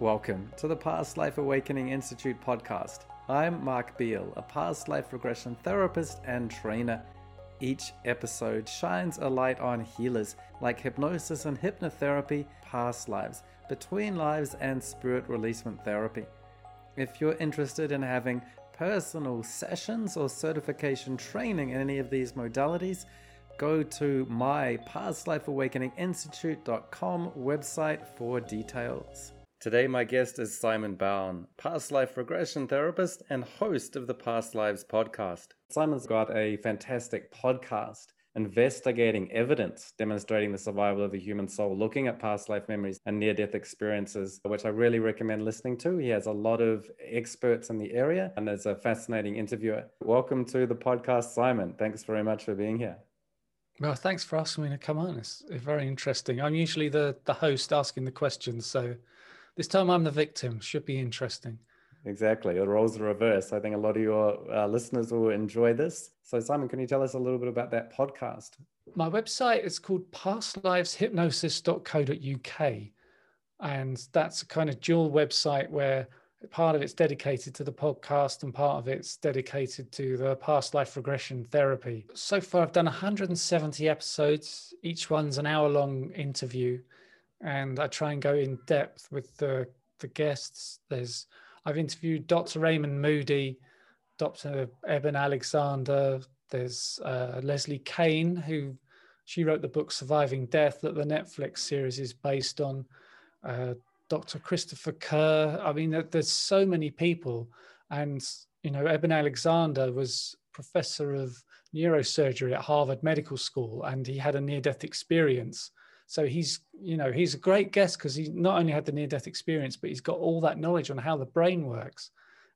Welcome to the Past Life Awakening Institute podcast. I'm Mark Beal, a past life regression therapist and trainer. Each episode shines a light on healers like hypnosis and hypnotherapy, past lives, between lives, and spirit releasement therapy. If you're interested in having personal sessions or certification training in any of these modalities, go to my pastlifeawakeninginstitute.com website for details. Today, my guest is Simon Bown, past life regression therapist and host of the Past Lives podcast. Simon's got a fantastic podcast investigating evidence demonstrating the survival of the human soul, looking at past life memories and near death experiences, which I really recommend listening to. He has a lot of experts in the area and is a fascinating interviewer. Welcome to the podcast, Simon. Thanks very much for being here. Well, thanks for asking me to come on. It's very interesting. I'm usually the, the host asking the questions, so this time I'm the victim. Should be interesting. Exactly. The roles are reversed. I think a lot of your uh, listeners will enjoy this. So, Simon, can you tell us a little bit about that podcast? My website is called pastliveshypnosis.co.uk. And that's a kind of dual website where part of it's dedicated to the podcast and part of it's dedicated to the past life regression therapy. So far, I've done 170 episodes. Each one's an hour long interview and I try and go in depth with the the guests. There's I've interviewed Dr. Raymond Moody, Dr. Eben Alexander. There's uh, Leslie Kean, who she wrote the book Surviving Death that the Netflix series is based on. Uh, Dr. Christopher Kerr. I mean, there's so many people, and you know, Eben Alexander was professor of neurosurgery at Harvard Medical School, and he had a near-death experience so he's, you know, he's a great guest because he not only had the near death experience, but he's got all that knowledge on how the brain works.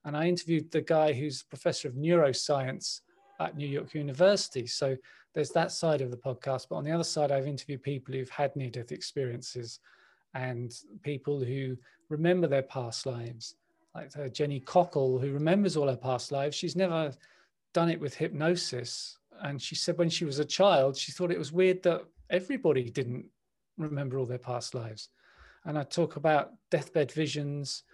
And I interviewed the guy who's professor of neuroscience at New York University. So there's that side of the podcast. But on the other side, I've interviewed people who've had near death experiences and people who remember their past lives, like uh, Jenny Cockell, who remembers all her past lives. She's never done it with hypnosis. And she said when she was a child, she thought it was weird that everybody didn't remember all their past lives. And I talk about deathbed visions,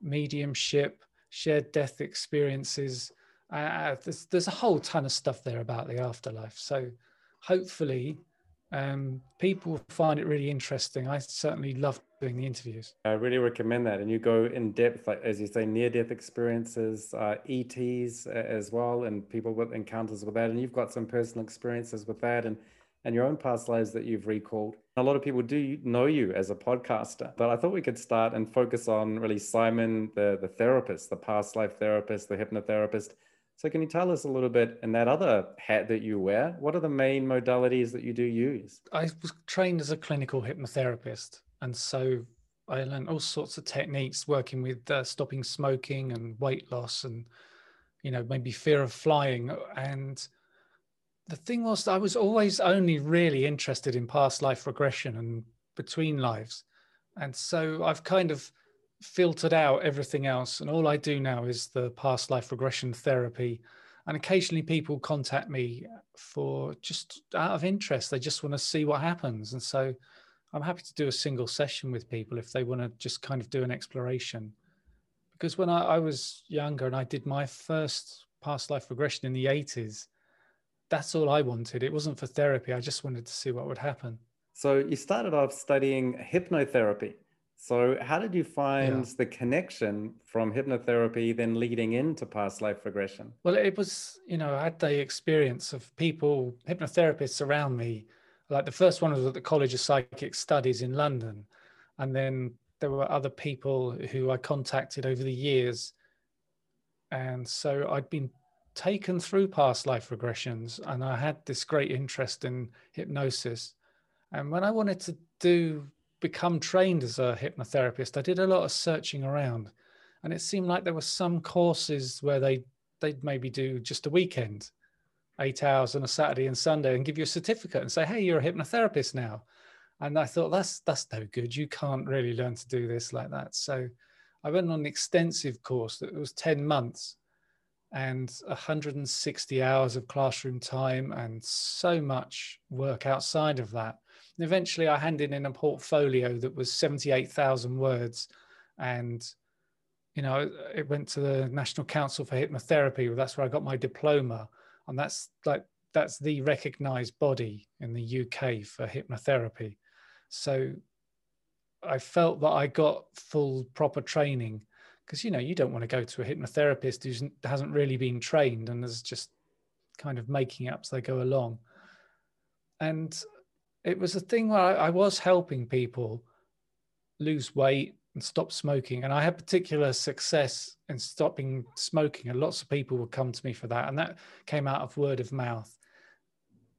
mediumship, shared death experiences. Uh, there's, there's a whole ton of stuff there about the afterlife. So hopefully, um, people find it really interesting. I certainly love doing the interviews. I really recommend that. And you go in depth, like as you say, near death experiences, uh, ETs uh, as well, and people with encounters with that. And you've got some personal experiences with that. And and your own past lives that you've recalled. A lot of people do know you as a podcaster, but I thought we could start and focus on really Simon, the, the therapist, the past life therapist, the hypnotherapist. So, can you tell us a little bit in that other hat that you wear? What are the main modalities that you do use? I was trained as a clinical hypnotherapist. And so I learned all sorts of techniques working with uh, stopping smoking and weight loss and, you know, maybe fear of flying. And the thing was I was always only really interested in past life regression and between lives. And so I've kind of filtered out everything else. And all I do now is the past life regression therapy. And occasionally people contact me for just out of interest. They just want to see what happens. And so I'm happy to do a single session with people if they want to just kind of do an exploration. Because when I, I was younger and I did my first past life regression in the 80s, that's all I wanted. It wasn't for therapy. I just wanted to see what would happen. So you started off studying hypnotherapy. So how did you find yeah. the connection from hypnotherapy then leading into past life regression? Well, it was, you know, I had the experience of people, hypnotherapists around me. Like the first one was at the College of Psychic Studies in London. And then there were other people who I contacted over the years. And so I'd been taken through past life regressions and I had this great interest in hypnosis. And when I wanted to do become trained as a hypnotherapist, I did a lot of searching around. And it seemed like there were some courses where they they'd maybe do just a weekend, eight hours on a Saturday and Sunday, and give you a certificate and say, "Hey, you're a hypnotherapist now." And I thought that's that's no good. You can't really learn to do this like that. So I went on an extensive course that was ten months, and 160 hours of classroom time and so much work outside of that. And eventually, I handed in a portfolio that was 78,000 words, and you know it went to the national council for hypnotherapy that's where i got my diploma. And that's like that's the recognized body in the uk for hypnotherapy. So i felt that i got full proper training because you know you don't want to go to a hypnotherapist who hasn't really been trained and is just kind of making up as they go along and it was a thing where I, I was helping people lose weight and stop smoking. And I had particular success in stopping smoking. And lots of people would come to me for that. And that came out of word of mouth.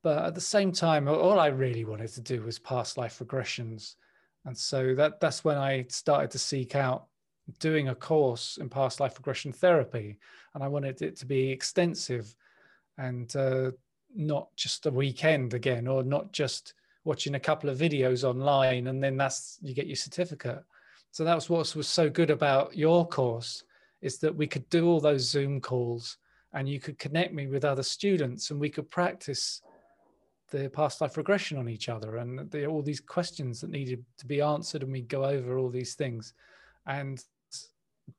But at the same time, all I really wanted to do was past life regressions. And so that that's when I started to seek out doing a course in past life regression therapy. And I wanted it to be extensive and uh, not just a weekend again, or not just watching a couple of videos online and then that's you get your certificate so that was what was so good about your course is that we could do all those zoom calls and you could connect me with other students and we could practice the past life regression on each other and the, all these questions that needed to be answered and we go over all these things and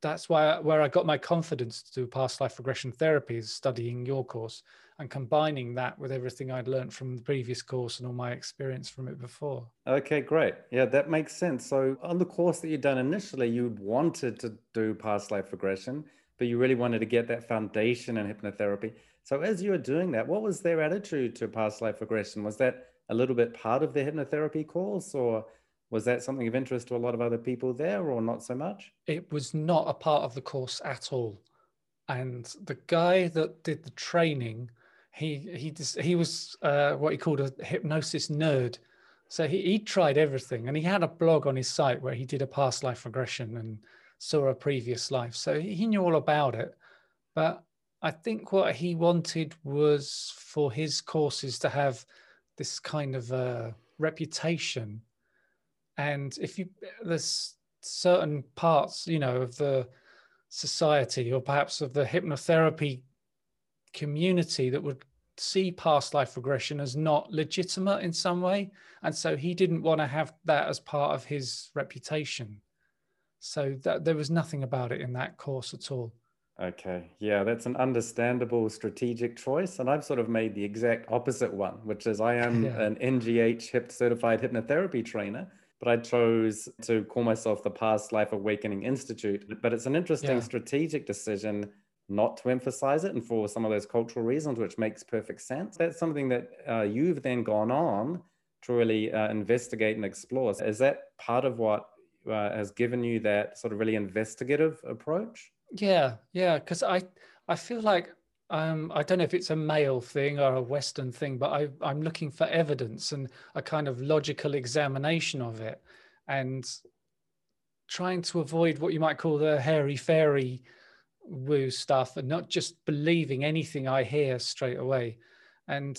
that's why where I got my confidence to do past life regression therapy is studying your course and combining that with everything I'd learned from the previous course and all my experience from it before. Okay, great. Yeah, that makes sense. So on the course that you'd done initially, you wanted to do past life regression, but you really wanted to get that foundation in hypnotherapy. So as you were doing that, what was their attitude to past life regression? Was that a little bit part of the hypnotherapy course or was that something of interest to a lot of other people there or not so much? It was not a part of the course at all. And the guy that did the training he he just, he was uh, what he called a hypnosis nerd. So he, he tried everything, and he had a blog on his site where he did a past life regression and saw a previous life. So he knew all about it. But I think what he wanted was for his courses to have this kind of uh, reputation. And if you there's certain parts, you know, of the society or perhaps of the hypnotherapy community that would see past life regression as not legitimate in some way. And so he didn't want to have that as part of his reputation. So that there was nothing about it in that course at all. Okay. Yeah, that's an understandable strategic choice. And I've sort of made the exact opposite one, which is I am yeah. an NGH HIP certified hypnotherapy trainer, but I chose to call myself the Past Life Awakening Institute. But it's an interesting yeah. strategic decision not to emphasize it and for some of those cultural reasons, which makes perfect sense. That's something that uh, you've then gone on to really uh, investigate and explore. Is that part of what uh, has given you that sort of really investigative approach? Yeah, yeah, because I I feel like um, I don't know if it's a male thing or a Western thing, but I, I'm looking for evidence and a kind of logical examination of it, and trying to avoid what you might call the hairy fairy woo stuff and not just believing anything I hear straight away. And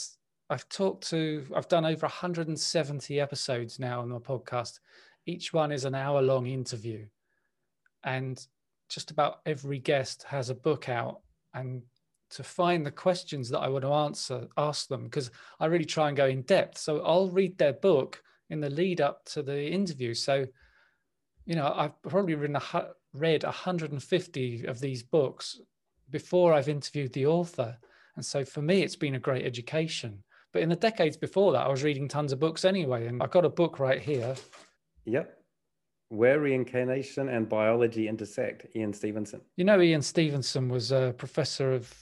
I've talked to, I've done over 170 episodes now on my podcast. Each one is an hour long interview. And just about every guest has a book out. And to find the questions that I want to answer, ask them, because I really try and go in depth. So I'll read their book in the lead up to the interview. So, you know, I've probably written a read 150 of these books before I've interviewed the author. And so for me, it's been a great education. But in the decades before that, I was reading tons of books anyway. And I've got a book right here. Yep. Where Reincarnation and Biology Intersect, Ian Stevenson. You know, Ian Stevenson was a professor of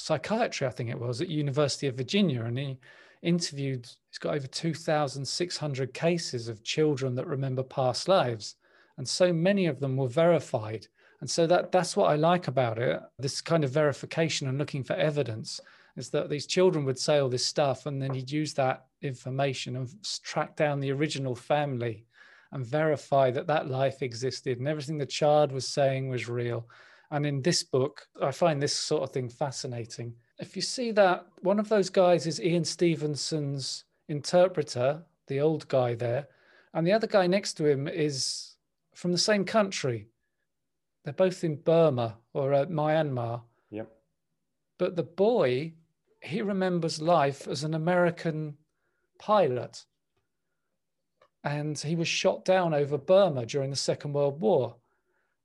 psychiatry, I think it was, at University of Virginia. And he interviewed, he's got over 2,600 cases of children that remember past lives and so many of them were verified and so that that's what i like about it this kind of verification and looking for evidence is that these children would say all this stuff and then he'd use that information and track down the original family and verify that that life existed and everything the child was saying was real and in this book i find this sort of thing fascinating if you see that one of those guys is ian stevenson's interpreter the old guy there and the other guy next to him is from the same country. They're both in Burma or uh, Myanmar. Yep. But the boy, he remembers life as an American pilot. And he was shot down over Burma during the Second World War.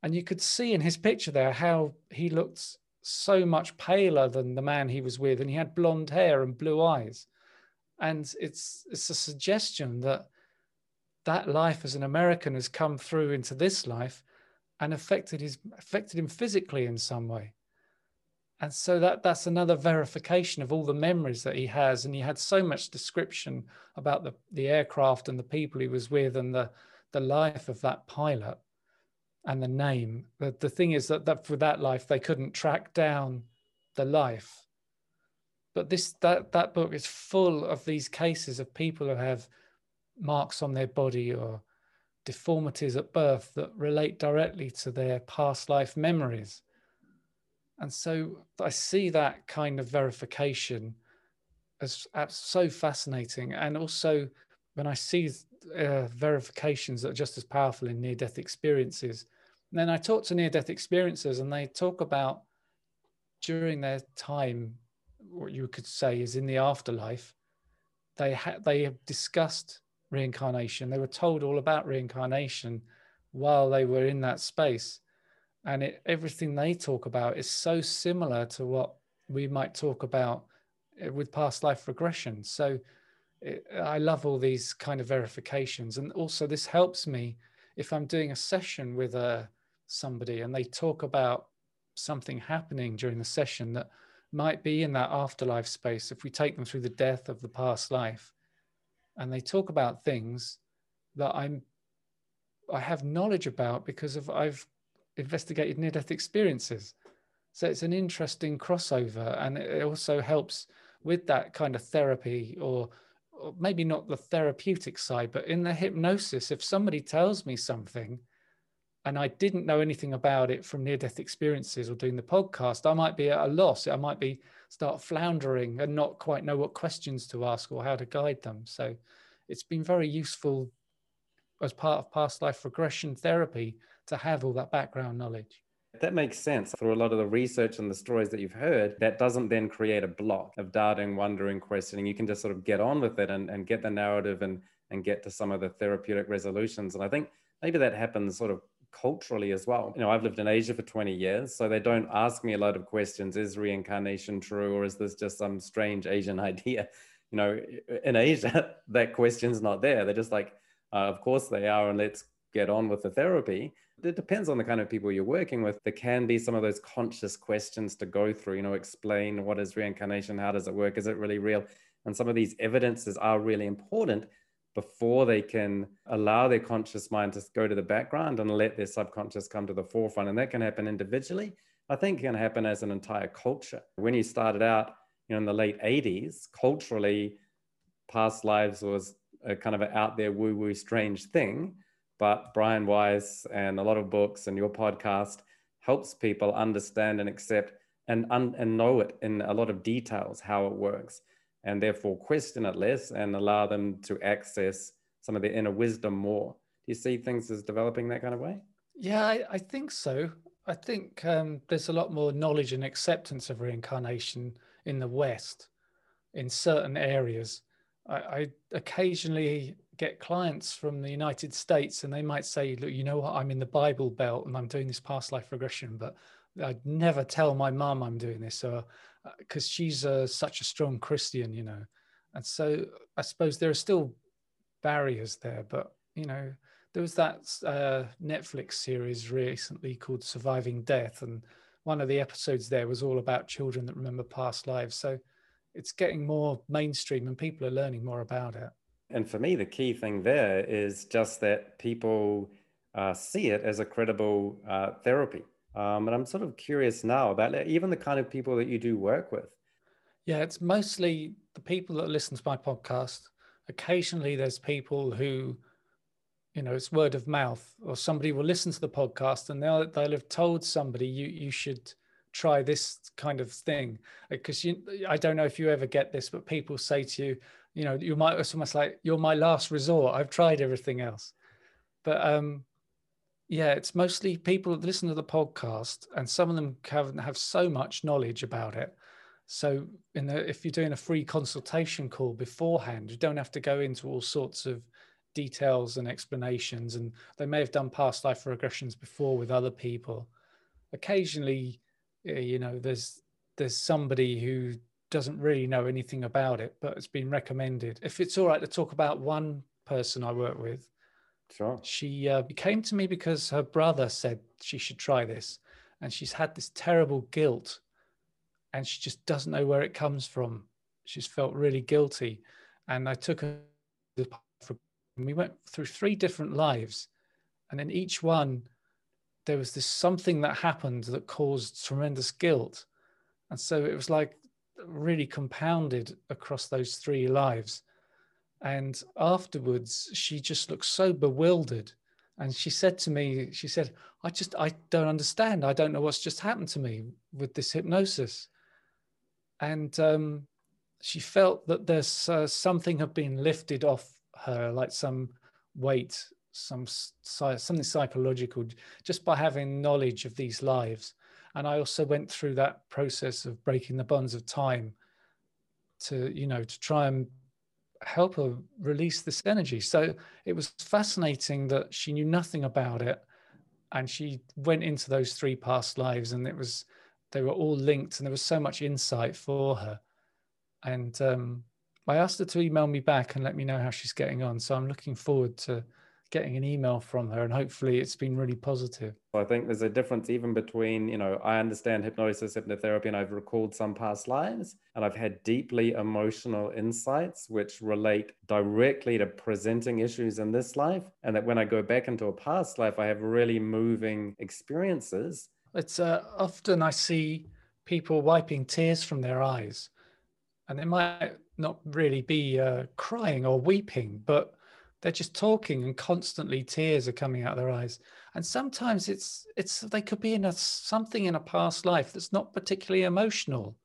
And you could see in his picture there how he looked so much paler than the man he was with, and he had blonde hair and blue eyes. And it's it's a suggestion that that life as an American has come through into this life and affected his affected him physically in some way. And so that that's another verification of all the memories that he has. And he had so much description about the, the aircraft and the people he was with and the, the life of that pilot and the name. The, the thing is that, that for that life, they couldn't track down the life. But this that that book is full of these cases of people who have marks on their body or deformities at birth that relate directly to their past life memories. And so I see that kind of verification as, as so fascinating. And also, when I see uh, verifications that are just as powerful in near death experiences, then I talk to near death experiencers and they talk about during their time, what you could say is in the afterlife, they, ha- they have discussed reincarnation. They were told all about reincarnation while they were in that space. And it, everything they talk about is so similar to what we might talk about eh, with past life regression. So it, I love all these kind of verifications. And also, this helps me if I'm doing a session with a, somebody and they talk about something happening during the session that might be in that afterlife space. If we take them through the death of the past life, and they talk about things that I'm I have knowledge about because of I've investigated near death experiences. So it's an interesting crossover, and it also helps with that kind of therapy, or, or maybe not the therapeutic side, but in the hypnosis. If somebody tells me something, and I didn't know anything about it from near death experiences or doing the podcast, I might be at a loss. I might be start floundering and not quite know what questions to ask or how to guide them. So it's been very useful as part of past life regression therapy to have all that background knowledge. That makes sense. Through a lot of the research and the stories that you've heard, that doesn't then create a block of doubting, wondering, questioning. You can just sort of get on with it and, and get the narrative and, and get to some of the therapeutic resolutions. And I think maybe that happens sort of culturally as well. You know, I've lived in Asia for 20 years, so they don't ask me a lot of questions. Is reincarnation true, or is this just some strange Asian idea? You know, in Asia, that question's not there. They're just like, uh, of course they are, and let's get on with the therapy. It depends on the kind of people you're working with. There can be some of those conscious questions to go through, you know, explain what is reincarnation, how does it work, is it really real? And some of these evidences are really important before they can allow their conscious mind to go to the background and let their subconscious come to the forefront. And that can happen individually. I think it can happen as an entire culture. When you started out, you know, in the late 80s, culturally, past lives was a kind of an out there woo woo strange thing. But Brian Weiss and a lot of books and your podcast helps people understand and accept and, un- and know it in a lot of details how it works and therefore question it less and allow them to access some of their inner wisdom more. Do you see things as developing that kind of way? Yeah, I, I think so. I think um, there's a lot more knowledge and acceptance of reincarnation in the West in certain areas. I, I occasionally get clients from the United States and they might say, look, you know what, I'm in the Bible Belt and I'm doing this past life regression, but I'd never tell my mom I'm doing this. So because she's uh, such a strong Christian, you know. And so I suppose there are still barriers there, but you know, there was that uh, Netflix series recently called Surviving Death, and one of the episodes there was all about children that remember past lives. So it's getting more mainstream, and people are learning more about it. And for me, the key thing there is just that people uh, see it as a credible uh, therapy um, and I'm sort of curious now about even the kind of people that you do work with. Yeah, it's mostly the people that listen to my podcast. Occasionally, there's people who, you know, it's word of mouth, or somebody will listen to the podcast and they'll they'll have told somebody you you should try this kind of thing because you I don't know if you ever get this, but people say to you, you know, you might it's almost like you're my last resort. I've tried everything else, but um, yeah, it's mostly people that listen to the podcast, and some of them have have so much knowledge about it. So, in the, if you're doing a free consultation call beforehand, you don't have to go into all sorts of details and explanations, and they may have done past life regressions before with other people. Occasionally, you know, there's there's somebody who doesn't really know anything about it, but it's been recommended. If it's all right to talk about one person I work with, sure. She uh, came to me because her brother said she should try this, and she's had this terrible guilt, and she just doesn't know where it comes from. She's felt really guilty, and I took her. We went through three different lives, and in each one, there was this something that happened that caused tremendous guilt, and so it was like really compounded across those three lives. And afterwards, she just looked so bewildered. And she said to me, she said, I just, I don't understand. I don't know what's just happened to me with this hypnosis. And um, she felt that there's uh, something had been lifted off her, like some weight, some something psychological, just by having knowledge of these lives. And I also went through that process of breaking the bonds of time to, you know, to try and help her release this energy. So it was fascinating that she knew nothing about it. And she went into those three past lives and it was, they were all linked and there was so much insight for her. And um, I asked her to email me back and let me know how she's getting on. So I'm looking forward to getting an email from her and hopefully it's been really positive. I think there's a difference even between, you know, I understand hypnosis, hypnotherapy, and I've recalled some past lives and I've had deeply emotional insights which relate directly to presenting issues in this life. And that when I go back into a past life, I have really moving experiences. It's uh, often I see people wiping tears from their eyes and it might not really be uh, crying or weeping, but they're just talking and constantly tears are coming out of their eyes and sometimes it's it's they could be in a something in a past life that's not particularly emotional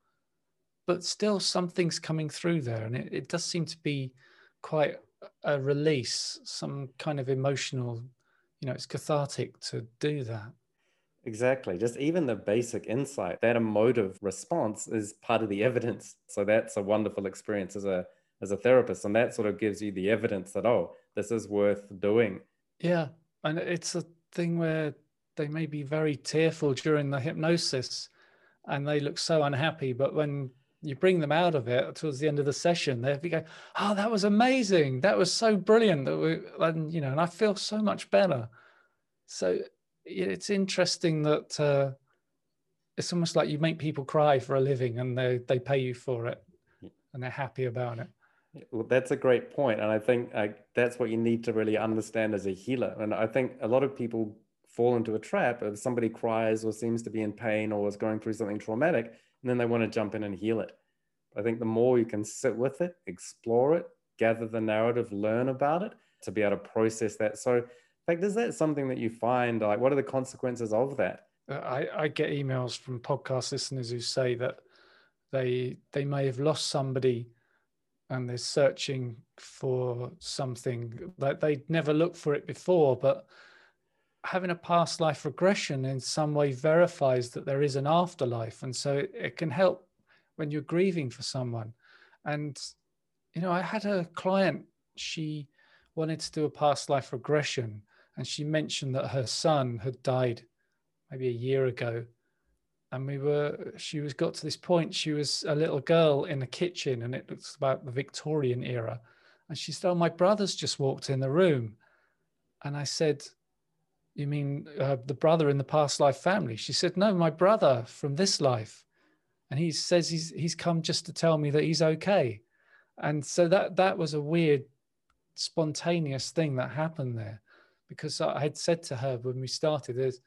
but still something's coming through there and it, it does seem to be quite a release some kind of emotional you know it's cathartic to do that Exactly. Just even the basic insight, that emotive response is part of the evidence. So that's a wonderful experience as a as a therapist. And that sort of gives you the evidence that, oh, this is worth doing. Yeah. And it's a thing where they may be very tearful during the hypnosis and they look so unhappy. But when you bring them out of it towards the end of the session, they go, Oh, that was amazing. That was so brilliant. That we, and, you know, and I feel so much better. So it's interesting that uh, it's almost like you make people cry for a living and they, they pay you for it and they're happy about it. Well, that's a great point, and I think uh, that's what you need to really understand as a healer. And I think a lot of people fall into a trap if somebody cries or seems to be in pain or is going through something traumatic, and then they want to jump in and heal it. I think the more you can sit with it, explore it, gather the narrative, learn about it, to be able to process that. So, in fact, is that something that you find? Like, what are the consequences of that? Uh, I, I get emails from podcast listeners who say that they they may have lost somebody and they're searching for something. That they'd never looked for it before but having a past life regression in some way verifies that there is an afterlife and so it, it, can help when you're grieving for someone. And you know i had a client she wanted to do a past life regression and she mentioned that her son had died maybe a year ago and we were she was got to this point she was a little girl in the kitchen and it looks about the victorian era. And she said oh my brother's just walked in the room. And i said you mean uh, the brother in the past life family? She said no my brother from this life. And he says he's he's come just to tell me that he's okay. And so that that was a weird spontaneous thing that happened there. Because i had said to her when we started is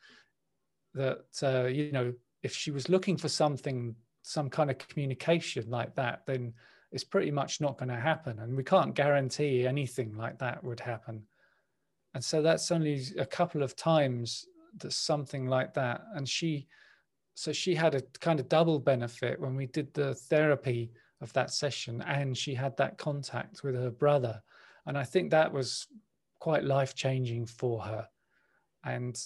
that uh, you know if she was looking for something, some kind of communication like that, then it's pretty much not going to happen. And we can't guarantee anything like that would happen. And so that's only a couple of times that something like that. And she, so she had a kind of double benefit when we did the therapy of that session and she had that contact with her brother. And I think that was quite life changing for her. And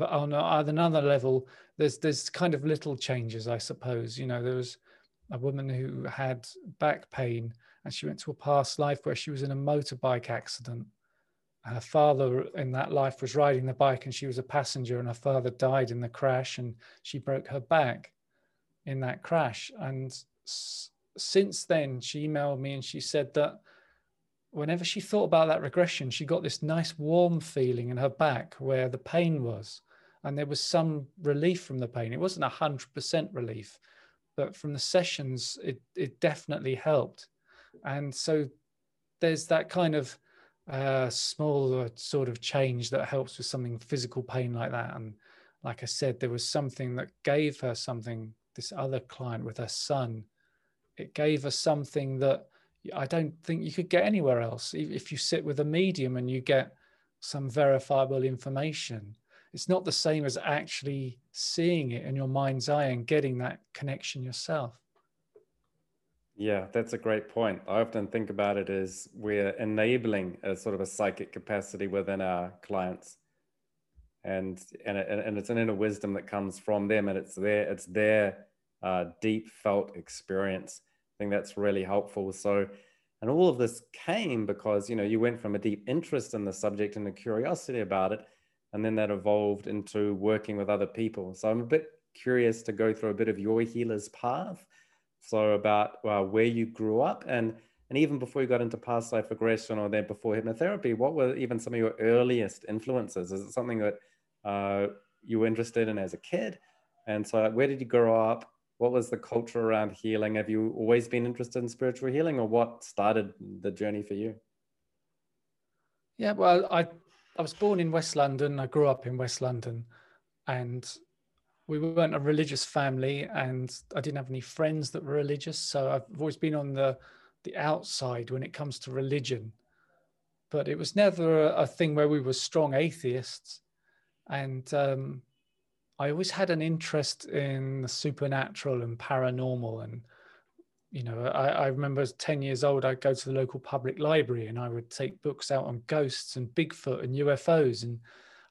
on, another level, there's there's kind of little changes, I suppose. You know, there was a woman who had back pain, and she went to a past life where she was in a motorbike accident, her father in that life was riding the bike and she was a passenger and her father died in the crash and she broke her back in that crash and s- since then she emailed me and she said that whenever she thought about that regression she got this nice warm feeling in her back where the pain was and there was some relief from the pain it wasn't 100% relief but from the sessions it, it definitely helped and so there's that kind of uh, small sort of change that helps with something physical pain like that. And like I said, there was something that gave her something. This other client with her son, it gave her something that I don't think you could get anywhere else. If you sit with a medium and you get some verifiable information, it's not the same as actually seeing it in your mind's eye and getting that connection yourself. Yeah, that's a great point. I often think about it as we're enabling a sort of a psychic capacity within our clients. And and, and it's an inner wisdom that comes from them and it's their it's their uh, deep felt experience. Think that's really helpful. So and all of this came because you know you went from a deep interest in the subject and a curiosity about it, and then that evolved into working with other people. So I'm a bit curious to go through a bit of your healer's path so about uh, where you grew up and and even before you got into past life regression or then before hypnotherapy, what were even some of your earliest influences? Is it something that uh, you were interested in as a kid? And so, where did you grow up? What was the culture around healing? Have you always been interested in spiritual healing, or what started the journey for you? Yeah, well, I I was born in West London. I grew up in West London, and we weren't a religious family and I didn't have any friends that were religious. So I've always been on the, the outside when it comes to religion. But it was never a, a thing where we were strong atheists. And um, I always had an interest in the supernatural and paranormal. And, you know, I, I remember as 10 years old, I'd go to the local public library and I would take books out on ghosts and Bigfoot and UFOs. And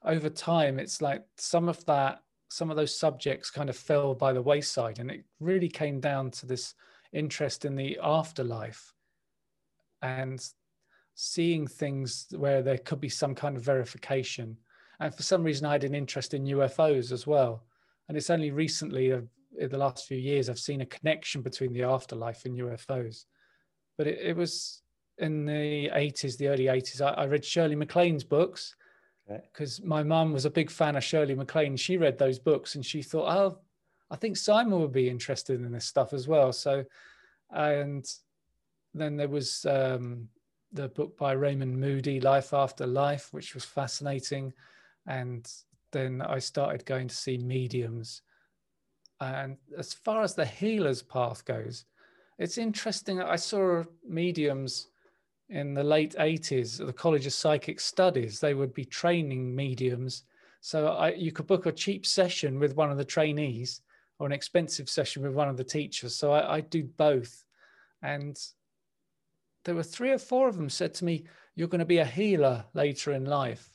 over time, it's like some of that some of those subjects kind of fell by the wayside and it really came down to this interest in the afterlife and seeing things where there could be some kind of verification and for some reason i had an interest in ufos as well and it's only recently uh, in the last few years i've seen a connection between the afterlife and ufos but it, it was in the 80s the early 80s I, I read shirley maclaine's books because my mum was a big fan of Shirley MacLaine. She read those books and she thought, oh, I think Simon would be interested in this stuff as well. So, and then there was um, the book by Raymond Moody, Life After Life, which was fascinating. And then I started going to see mediums. And as far as the healer's path goes, it's interesting. I saw mediums in the late 80s at the College of Psychic Studies. They would be training mediums. So I, you could book a cheap session with one of the trainees or an expensive session with one of the teachers. So I, I do both. And there were three or four of them said to me, You're going to be a healer later in life.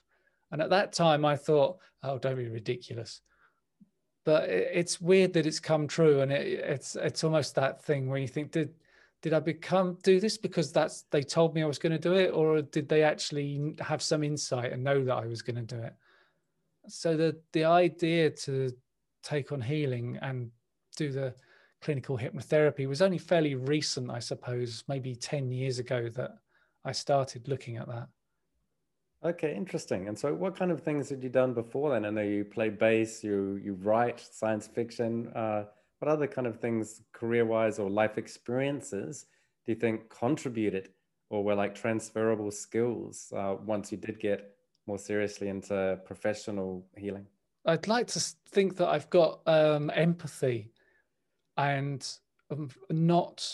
And at that time, I thought, Oh, don't be ridiculous. But it's weird that it's come true. And it, it's, it's almost that thing where you think, Did, did I become do this because that's they told me I was going to do it, or did they actually have some insight and know that I was going to do it? So the the idea to take on healing and do the clinical hypnotherapy was only fairly recent, I suppose, maybe 10 years ago that I started looking at that. Okay, interesting. And so what kind of things had you done before then? I know you play bass, you you write science fiction. Uh, what other kind of things career wise or life experiences do you think contributed or were like transferable skills uh, once you did get more seriously into professional healing i'd like to think that i've got um, empathy and um, not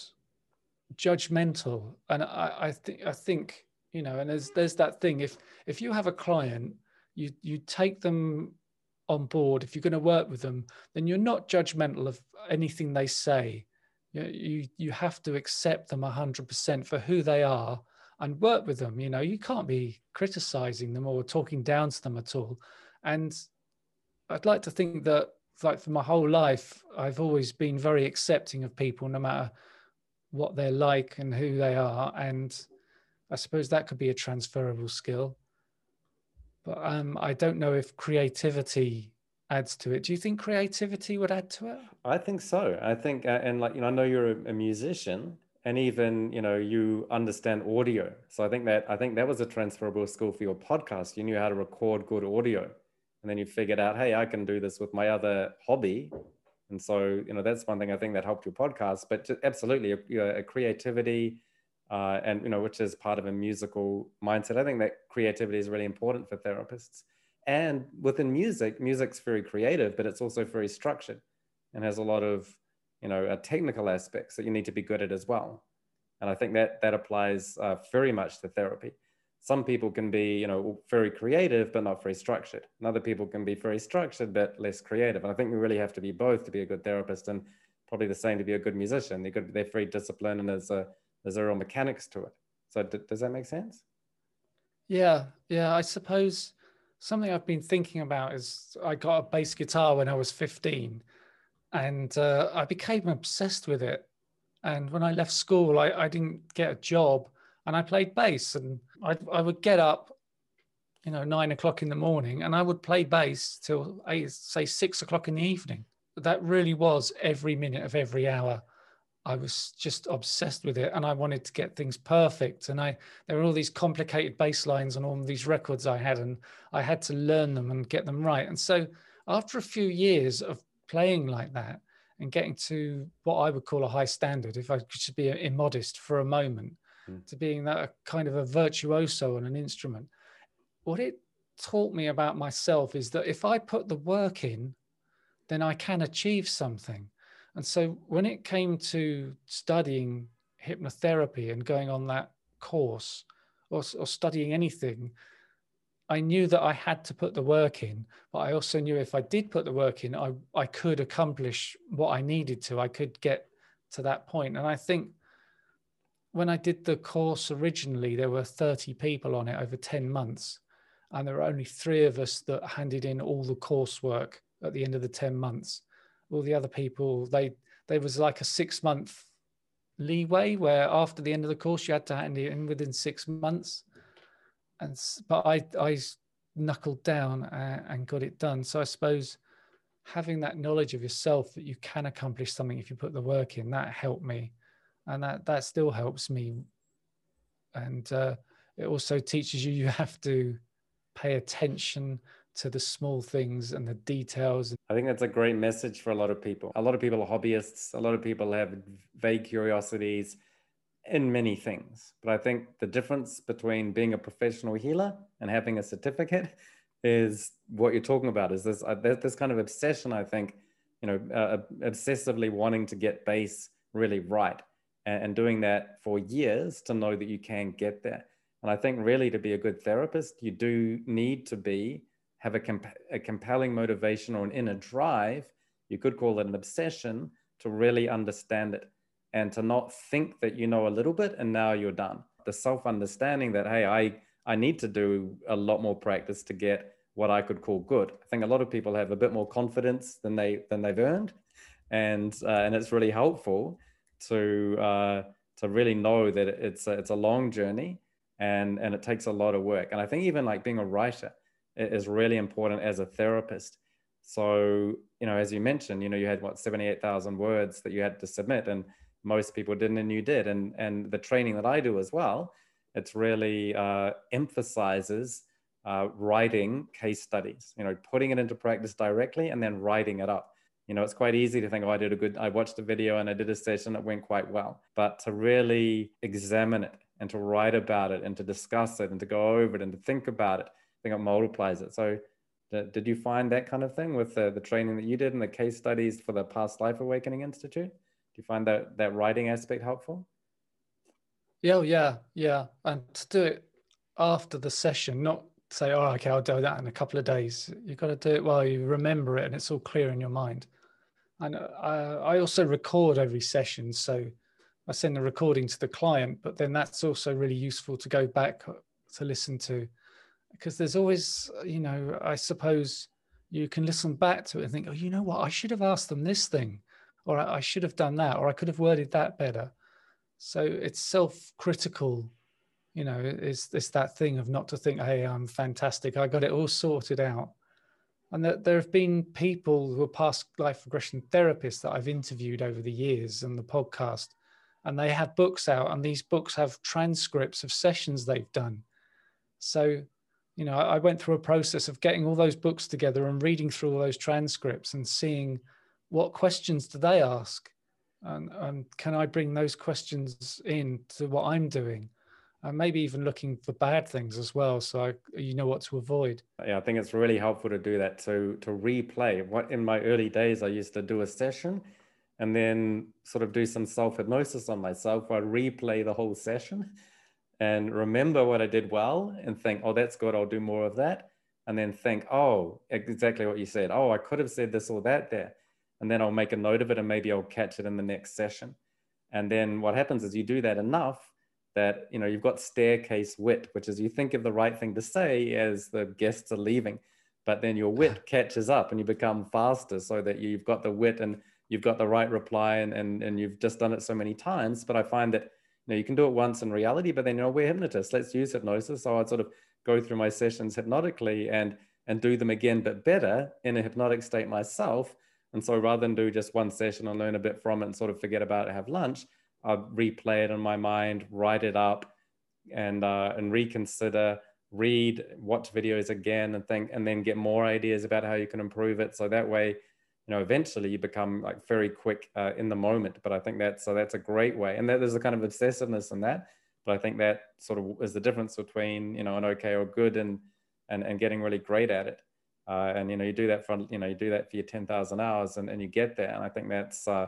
judgmental and I, I think i think you know and there's there's that thing if if you have a client you you take them on board, if you're going to work with them, then you're not judgmental of anything they say. You, you, you have to accept them 100% for who they are and work with them. You know, you can't be criticizing them or talking down to them at all. And I'd like to think that, like, for my whole life, I've always been very accepting of people, no matter what they're like and who they are. And I suppose that could be a transferable skill. but um, I don't know if creativity adds to it. Do you think creativity would add to it? I think so. I think, uh, and like you know, I know you're a, a musician, and even you know you understand audio. So I think that I think that was a transferable skill for your podcast. You knew how to record good audio, and then you figured out, hey, I can do this with my other hobby. And so, you know, that's one thing I think that helped your podcast. But absolutely, a, a creativity, uh, and you know, which is part of a musical mindset. I think that creativity is really important for therapists. And within music, music's very creative, but it's also very structured and has a lot of, you know, uh, technical aspects that you need to be good at as well. And I think that that applies uh, very much to therapy. Some people can be, you know, very creative but not very structured. And other people can be very structured but less creative. And I think we really have to be both to be a good therapist, and probably the same to be a good musician. They're good, they're very disciplined, and there's a there's a real mechanics to it. So d- does that make sense? Yeah, yeah. I suppose something I've been thinking about is I got a bass guitar when I was 15 and uh, I became obsessed with it. And when I left school, I, I didn't get a job and I played bass and I, I would get up, you know, nine o'clock in the morning and I would play bass till eight, say six o'clock in the evening. That really was every minute of every hour I was just obsessed with it and I wanted to get things perfect. And I there were all these complicated bass lines on all these records I had, and I had to learn them and get them right. And so after a few years of playing like that and getting to what I would call a high standard, if I should be immodest for a moment, mm. to being that kind of a virtuoso on an instrument, what it taught me about myself is that if I put the work in, then I can achieve something and so when it came to studying hypnotherapy and going on that course or, or studying anything, I knew that I had to put the work in, but I also knew if I did put the work in, I, I could accomplish what I needed to. I could get to that point. And I think when I did the course originally, there were 30 people on it over 10 months. And there were only three of us that handed in all the coursework at the end of the 10 months all the other people they there was like a six month leeway where after the end of the course you had to hand it in within six months. And but i i knuckled down and, and got it done. So i suppose having that knowledge of yourself that you can accomplish something if you put the work in that helped me. And that that still helps me. And uh, it also teaches you you have to pay attention to the small things and the details. I think that's a great message for a lot of people. A lot of people are hobbyists, a lot of people have vague curiosities in many things. But I think the difference between being a professional healer and having a certificate is what you're talking about is this uh, this kind of obsession I think you know uh, obsessively wanting to get bass really right and, and doing that for years to know that you can get there. And I think really to be a good therapist, you do need to be have a, comp- a compelling motivation or an inner drive, you could call it an obsession to really understand it and to not think that you know a little bit and now you're done. The self understanding that, hey, I, I need to do a lot more practice to get what I could call good. I think a lot of people have a bit more confidence than they than they've earned, and uh, and it's really helpful to uh, to really know that it's a, it's a long journey and and it takes a lot of work. And I think even like being a writer, is really important as a therapist. So, you know, as you mentioned, you know, you had what 78,000 words that you had to submit, and most people didn't, and you did. And and the training that I do as well, it's really uh, emphasizes uh, writing case studies. You know, putting it into practice directly, and then writing it up. You know, it's quite easy to think, oh, I did a good, I watched a video and I did a session, that went quite well. But to really examine it and to write about it and to discuss it and to go over it and to think about it think it multiplies it. So did you find that kind of thing with the, the training that you did and the case studies for the Past Life Awakening Institute? Do you find that that writing aspect helpful? Yeah, yeah, yeah. And to do it after the session, not say, oh, okay, I'll do that in a couple of days. You've got to do it while you remember it and it's all clear in your mind. And uh, I, I also record every session. So I send the recording to the client, but then that's also really useful to go back to listen to because there's always, uh, you know, I suppose you can listen back to it and think, oh, you know what, I should have asked them this thing, or I should have done that, or I could have worded that better. So it's self critical you know, it's it's that thing of not to think, hey, I'm fantastic, I got it all sorted out. And that there have been people who are past life regression therapists that I've interviewed over the years on the podcast, and they have books out, and these books have transcripts of sessions they've done. So, you know, I went through a process of getting all those books together and reading through all those transcripts and seeing what questions do they ask, and, and can I bring those questions in to what I'm doing? And maybe even looking for bad things as well so I, you know what to avoid. Yeah i think it's really helpful to do that to to replay. What in my early days i used to do a session and then sort of do some self hypnosis on myself. I replay the whole session and remember what i did well and think oh that's good i'll do more of that and then think oh exactly what you said oh i could have said this or that there and then i'll make a note of it and maybe i'll catch it in the next session. And then what happens is you do that enough that you know you've got staircase wit which is you think of the right thing to say as the guests are leaving but then your wit catches up and you become faster so that you've got the wit and you've got the right reply and, and, and you've just done it so many times. But i find that know you can do it once in reality but then you know we're hypnotists. Let's use hypnosis. So i'd sort of go through my sessions hypnotically and and do them again but better in a hypnotic state myself. And so rather than do just one session and learn a bit from it and sort of forget about it have lunch I'll replay it in my mind, write it up, and uh, and reconsider, read, watch videos again, and think, and then get more ideas about how you can improve it. So that way, you know, eventually you become like very quick uh, in the moment. But I think that's so that's a great way, and that there's a kind of obsessiveness in that. But I think that sort of is the difference between you know an okay or good and and and getting really great at it. Uh, and you know you do that for you know you do that for your 10,000 hours and, and you get there and I think that's uh,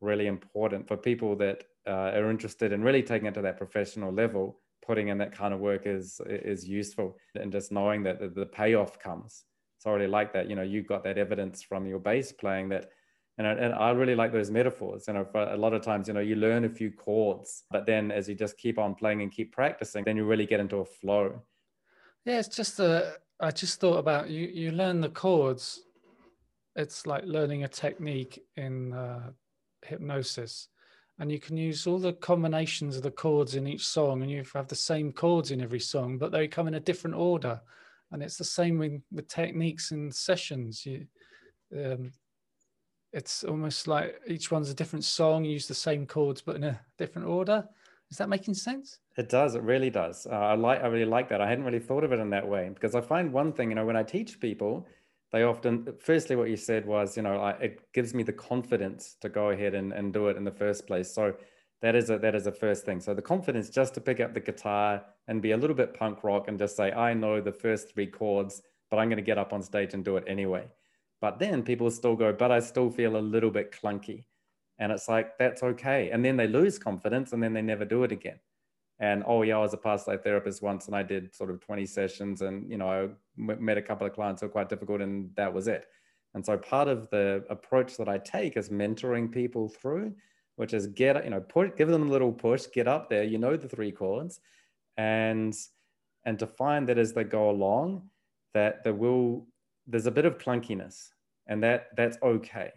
really important for people that uh, are interested in really taking it to that professional level, putting in that kind of work is is useful, and just knowing that the, the payoff comes. So I really like that. You know, you got that evidence from your bass playing that. And I, and I really like those metaphors. You know, for a lot of times, you know, you learn a few chords, but then as you just keep on playing and keep practicing, then you really get into a flow. Yeah, it's just a. I just thought about you. You learn the chords. It's like learning a technique in uh, hypnosis and you can use all the combinations of the chords in each song and you have the same chords in every song but they come in a different order and it's the same with, with techniques and sessions. You um, it's almost like each one's a different song you use the same chords but in a different order. Is that making sense? It does it really does. Uh, i like i really like that. I hadn't really thought of it in that way because i find one thing you know when i teach people they often firstly what you said was you know I, it gives me the confidence to go ahead and, and do it in the first place. So that is a that is a first thing. So the confidence just to pick up the guitar and be a little bit punk rock and just say i know the first three chords but i'm going to get up on stage and do it anyway. But then people still go but i still feel a little bit clunky. And it's like that's okay. And then they lose confidence and then they never do it again. And oh yeah i was a past life therapist once and i did sort of 20 sessions and you know i met a couple of clients who were quite difficult and that was it. And so part of the approach that i take is mentoring people through which is get you know put give them a little push get up there you know the three chords and and to find that as they go along that there will there's a bit of clunkiness and that that's okay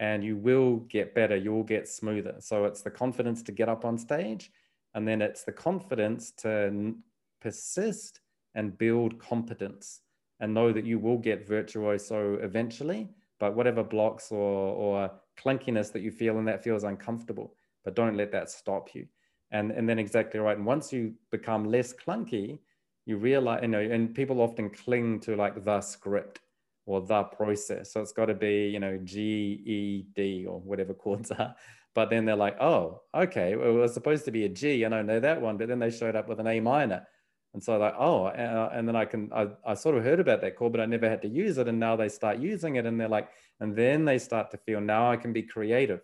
and you will get better you'll get smoother so it's the confidence to get up on stage and then it's the confidence to persist and build competence and know that you will get virtuoso eventually. But whatever blocks or, or clunkiness that you feel and that feels uncomfortable, but don't let that stop you. And, and then exactly right. And once you become less clunky, you realize, you know, and people often cling to like the script or the process. So it's got to be, you know, G, E, D, or whatever chords are. But then they're like, oh, okay, well, it was supposed to be a G. I don't know that one. But then they showed up with an A minor. And so like, oh, uh, and then I can, I, I sort of heard about that chord, but I never had to use it. And now they start using it and they're like, and then they start to feel now I can be creative.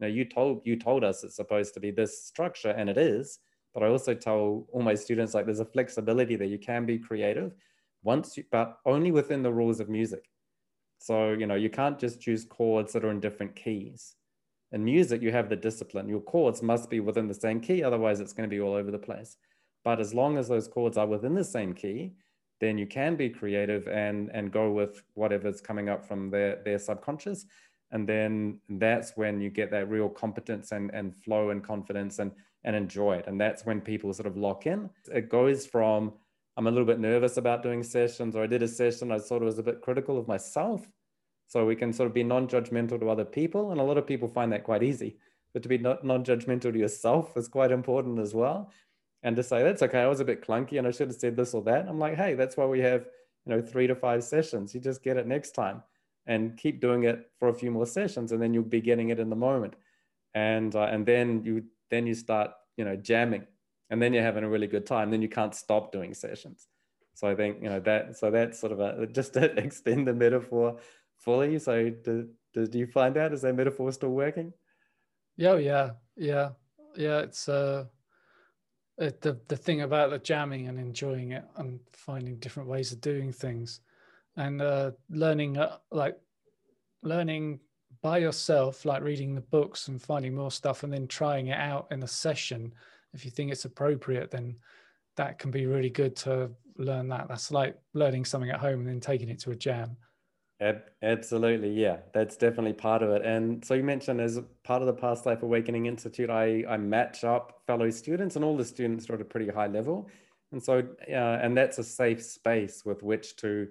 Now you told, you told us it's supposed to be this structure and it is, but I also tell all my students like there's a flexibility that you can be creative once you, but only within the rules of music. So, you know, you can't just choose chords that are in different keys in music, you have the discipline. Your chords must be within the same key, otherwise, it's going to be all over the place. But as long as those chords are within the same key, then you can be creative and and go with whatever's coming up from their their subconscious. And then that's when you get that real competence and, and flow and confidence and and enjoy it. And that's when people sort of lock in. It goes from I'm a little bit nervous about doing sessions, or I did a session, I sort of was a bit critical of myself. So we can sort of be non judgmental to other people. And a lot of people find that quite easy. But to be non judgmental to yourself is quite important as well. And to say, that's okay, I was a bit clunky and I should have said this or that. I'm like, hey, that's why we have, you know, three to five sessions. You just get it next time and keep doing it for a few more sessions. And then you'll be getting it in the moment. And, uh, and then you, then you start, you know, jamming and then you're having a really good time. Then you can't stop doing sessions. So I think you know that. So that's sort of a just to extend the metaphor fully. So do, do, do you find out is that metaphor still working? Yeah, yeah, yeah, yeah. It's uh, the the thing about the jamming and enjoying it and finding different ways of doing things, and uh, learning uh, like learning by yourself, like reading the books and finding more stuff, and then trying it out in a session if you think it's appropriate, then that can be really good to learn that. That's like learning something at home and then taking it to a jam. Absolutely, yeah, that's definitely part of it. And so you mentioned as part of the Past Life Awakening Institute, I, I match up fellow students, and all the students are at a pretty high level. And so, uh, and that's a safe space with which to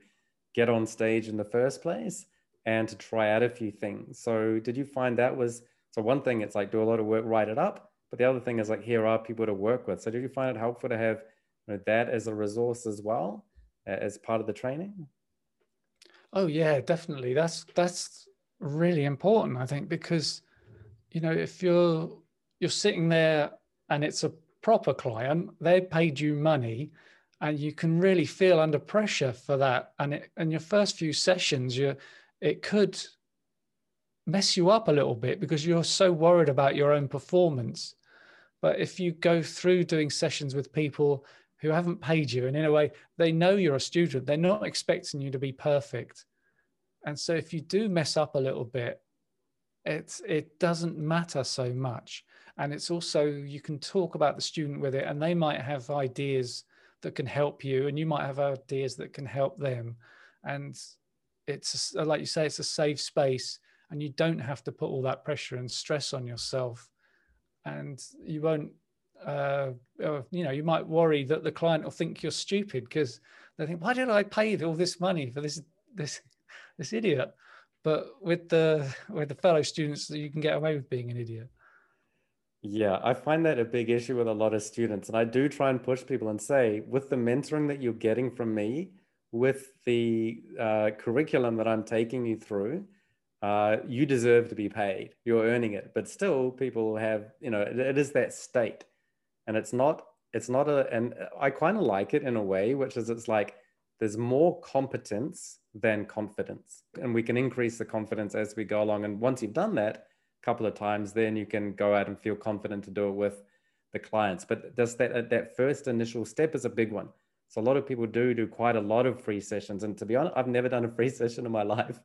get on stage in the first place and to try out a few things. So, did you find that was so? One thing, it's like do a lot of work, write it up, but the other thing is like here are people to work with. So did you find it helpful to have you know, that as a resource as well as part of the training? Oh yeah, definitely. That's that's really important, I think, because you know if you're you're sitting there and it's a proper client, they paid you money, and you can really feel under pressure for that. And it, and your first few sessions, you it could mess you up a little bit because you're so worried about your own performance but if you go through doing sessions with people who haven't paid you, and in a way, they know you're a student, they're not expecting you to be perfect. And so if you do mess up a little bit, it's it doesn't matter so much. And it's also you can talk about the student with it, and they might have ideas that can help you, and you might have ideas that can help them. And it's like you say, it's a safe space, and you don't have to put all that pressure and stress on yourself and you won't uh, you know you might worry that the client will think you're stupid because they think why did i pay all this money for this this this idiot? But with the with the fellow students you can get away with being an idiot. Yeah i find that a big issue with a lot of students and i do try and push people and say with the mentoring that you're getting from me with the uh, curriculum that i'm taking you through uh, you deserve to be paid. You're earning it, but still, people have you know it, it is that state, and it's not it's not a and I kind of like it in a way, which is it's like there's more competence than confidence, and we can increase the confidence as we go along. And once you've done that a couple of times, then you can go out and feel confident to do it with the clients. But just that that first initial step is a big one. So a lot of people do do quite a lot of free sessions, and to be honest, I've never done a free session in my life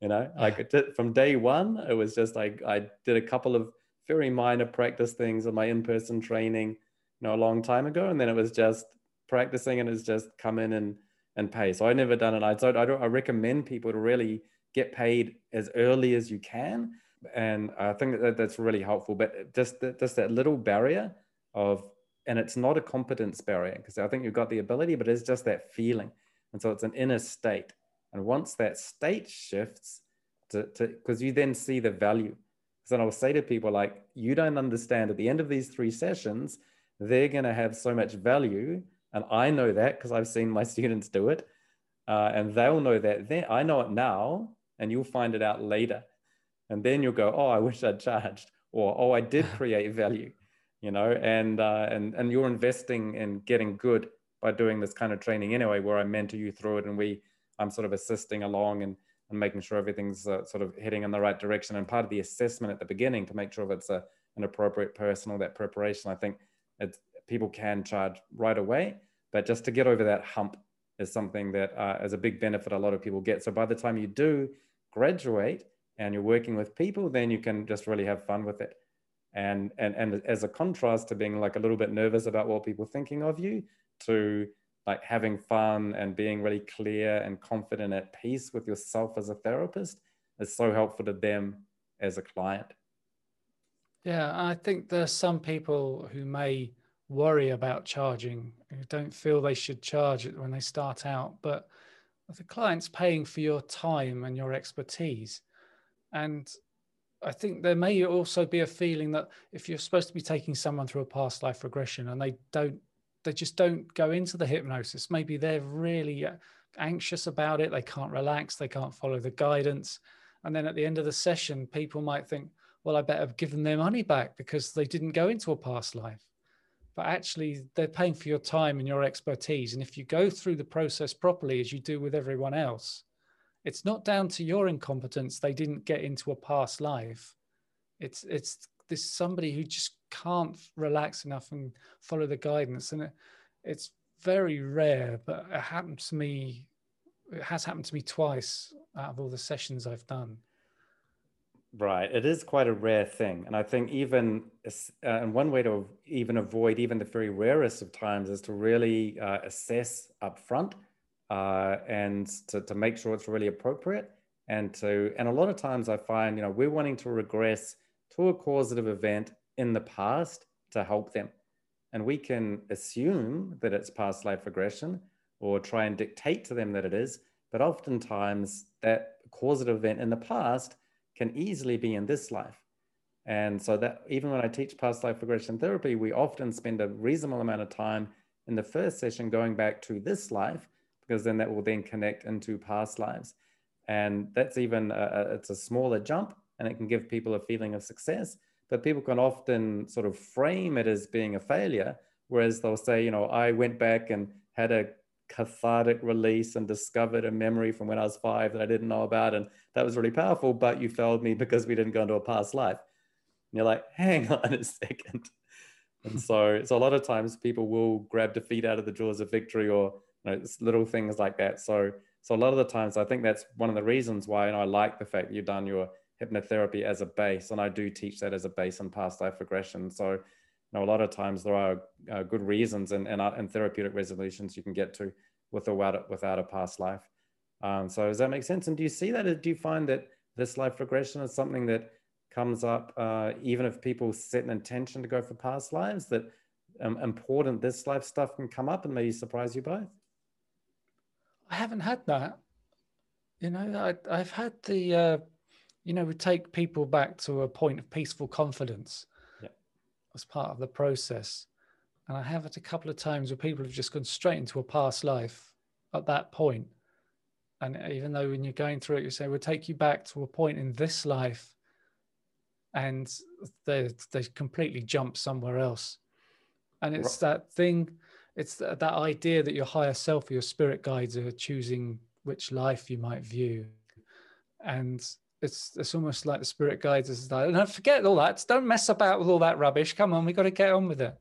you know like from day one it was just like i did a couple of very minor practice things on my in-person training you know a long time ago. And then it was just practicing and it's just come in and and pay. So i never done it. I so I, don't, I recommend people to really get paid as early as you can. And i think that that's really helpful. But just just that little barrier of and it's not a competence barrier because i think you've got the ability but it's just that feeling. And so it's an inner state. And once that state shifts to, because you then see the value. So then I'll say to people like, you don't understand at the end of these three sessions, they're going to have so much value. And I know that because I've seen my students do it. Uh, and they'll know that then I know it now and you'll find it out later. And then you'll go, oh, I wish I'd charged or, oh, I did create value, you know, and, uh, and, and you're investing in getting good by doing this kind of training anyway, where I mentor you through it and we, I'm sort of assisting along and, and making sure everything's uh, sort of heading in the right direction. And part of the assessment at the beginning to make sure if it's a, an appropriate person or that preparation, I think people can charge right away. But just to get over that hump is something that uh, is a big benefit a lot of people get. So by the time you do graduate and you're working with people, then you can just really have fun with it. And, and, and as a contrast to being like a little bit nervous about what people thinking of you to like having fun and being really clear and confident at peace with yourself as a therapist is so helpful to them as a client. Yeah, I think there's some people who may worry about charging, who don't feel they should charge it when they start out, but the client's paying for your time and your expertise. And I think there may also be a feeling that if you're supposed to be taking someone through a past life regression and they don't, they just don't go into the hypnosis, maybe they're really uh, anxious about it, they can't relax, they can't follow the guidance. And then at the end of the session, people might think, well, I better give them their money back because they didn't go into a past life. But actually, they're paying for your time and your expertise. And if you go through the process properly, as you do with everyone else, it's not down to your incompetence they didn't get into a past life it's it's this somebody who just can't relax enough and follow the guidance and it, it's very rare but it happened to me it has happened to me twice out of all the sessions i've done right it is quite a rare thing and i think even uh, and one way to even avoid even the very rarest of times is to really uh, assess up front uh, and to, to make sure it's really appropriate. And to and a lot of times I find you know we're wanting to regress to a causative event in the past to help them, and we can assume that it's past life regression or try and dictate to them that it is. But oftentimes that causative event in the past can easily be in this life. And so that even when I teach past life regression therapy, we often spend a reasonable amount of time in the first session going back to this life because then that will then connect into past lives. And that's even, a, it's a smaller jump and it can give people a feeling of success. But people can often sort of frame it as being a failure, whereas they'll say, you know, I went back and had a cathartic release and discovered a memory from when I was five that I didn't know about. And that was really powerful, but you failed me because we didn't go into a past life. And you're like, hang on a second. And so, so a lot of times people will grab defeat out of the jaws of victory or you know, little things like that. So, so a lot of the times, I think that's one of the reasons why, and I like the fact that you've done your hypnotherapy as a base, and I do teach that as a base in past life regression. So, you know, a lot of times there are uh, good reasons and, and, uh, and therapeutic resolutions you can get to with or without, without a past life. Um, so does that make sense? And do you see that? Do you find that this life regression is something that comes up uh, even if people set an intention to go for past lives that um, important this life stuff can come up and maybe surprise you both? I haven't had that. You know, I, have had the, uh, you know, we take people back to a point of peaceful confidence yeah. as part of the process. And I have it a couple of times where people have just gone straight into a past life at that point. And even though when you're going through it, you say, we'll take you back to a point in this life. And they, they completely jump somewhere else. And it's right. that thing it's that, that idea that your higher self or your spirit guides are choosing which life you might view and it's it's almost like the spirit guides us like no forget all that. Don't mess about with all that rubbish. Come on we got to get on with it.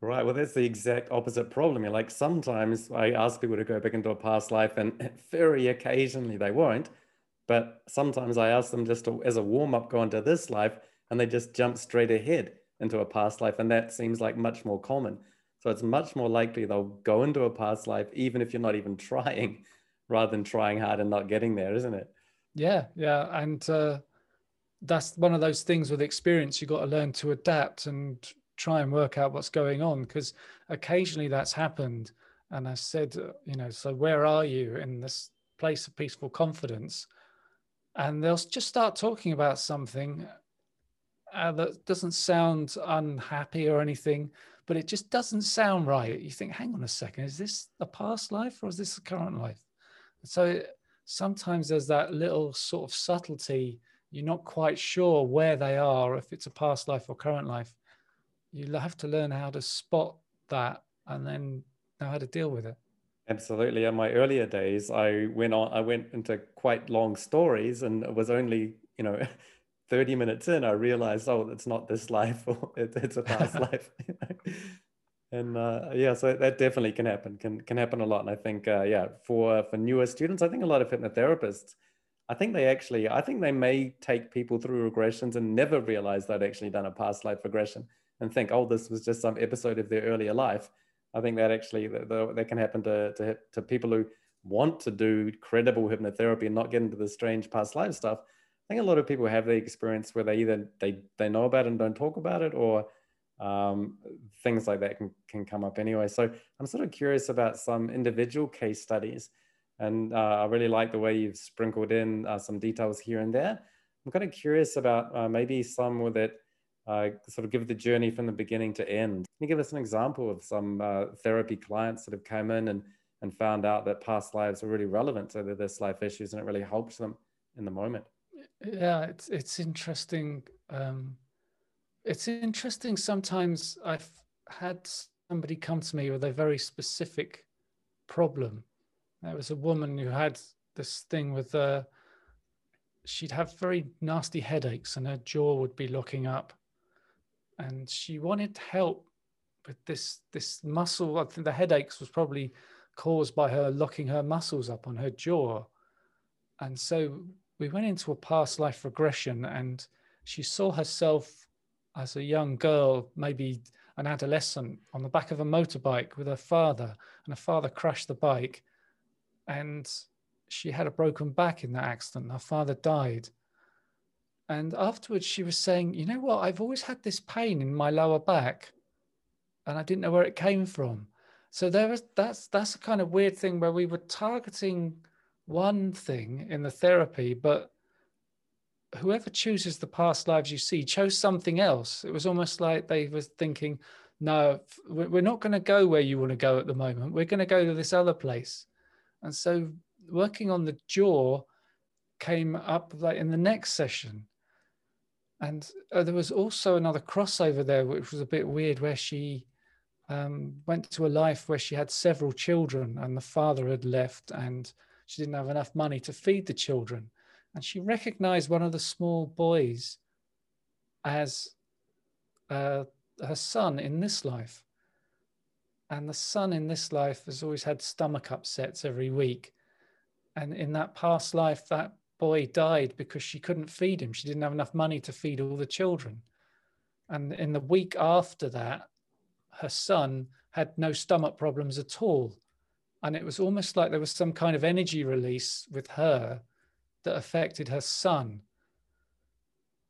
Right well that's the exact opposite problem. You're like sometimes i ask people to go back into a past life and very occasionally they won't but sometimes i ask them just to, as a warm-up go into this life and they just jump straight ahead into a past life and that seems like much more common. So it's much more likely they'll go into a past life, even if you're not even trying, rather than trying hard and not getting there, isn't it? Yeah, yeah. And uh, that's one of those things with experience, you've got to learn to adapt and try and work out what's going on because occasionally that's happened. And I said, uh, you know, so where are you in this place of peaceful confidence? And they'll just start talking about something uh, that doesn't sound unhappy or anything but it just doesn't sound right. You think, hang on a second, is this a past life or is this a current life? So sometimes there's that little sort of subtlety. You're not quite sure where they are, if it's a past life or current life. You have to learn how to spot that and then know how to deal with it. Absolutely. In my earlier days, I went on. I went into quite long stories, and it was only you know 30 minutes in, I realized, oh, it's not this life or it's a past life. And uh, yeah, so that definitely can happen, can, can happen a lot. And I think, uh, yeah, for, for newer students, I think a lot of hypnotherapists, I think they actually, I think they may take people through regressions and never realize they'd actually done a past life regression and think, oh, this was just some episode of their earlier life. I think that actually, that, can happen to, to, to people who want to do credible hypnotherapy and not get into the strange past life stuff I think a lot of people have the experience where they either they they know about it and don't talk about it, or um, things like that can can come up anyway. So I'm sort of curious about some individual case studies, and uh, I really like the way you've sprinkled in uh, some details here and there. I'm kind of curious about uh, maybe some that uh, sort of give the journey from the beginning to end. Can you give us an example of some uh, therapy clients that have come in and, and found out that past lives are really relevant to this life issues and it really helps them in the moment? Yeah, it's it's interesting. Um, it's interesting. Sometimes I've had somebody come to me with a very specific problem. There was a woman who had this thing with uh, she'd have very nasty headaches and her jaw would be locking up and she wanted help with this this muscle. I think the headaches was probably caused by her locking her muscles up on her jaw, and so we went into a past life regression, and she saw herself as a young girl, maybe an adolescent, on the back of a motorbike with her father, and her father crashed the bike, and she had a broken back in that accident. Her father died and afterwards, she was saying, You know what? I've always had this pain in my lower back, and I didn't know where it came from. So there was that's that's a kind of weird thing where we were targeting one thing in the therapy, but whoever chooses the past lives you see chose something else. It was almost like they were thinking, no, we're not going to go where you want to go at the moment. We're going to go to this other place. And so working on the jaw came up like in the next session. And uh, there was also another crossover there, which was a bit weird, where she um, went to a life where she had several children and the father had left and she didn't have enough money to feed the children. And she recognized one of the small boys as uh, her son in this life. And the son in this life has always had stomach upsets every week. And in that past life, that boy died because she couldn't feed him. She didn't have enough money to feed all the children. And in the week after that, her son had no stomach problems at all. And it was almost like there was some kind of energy release with her that affected her son.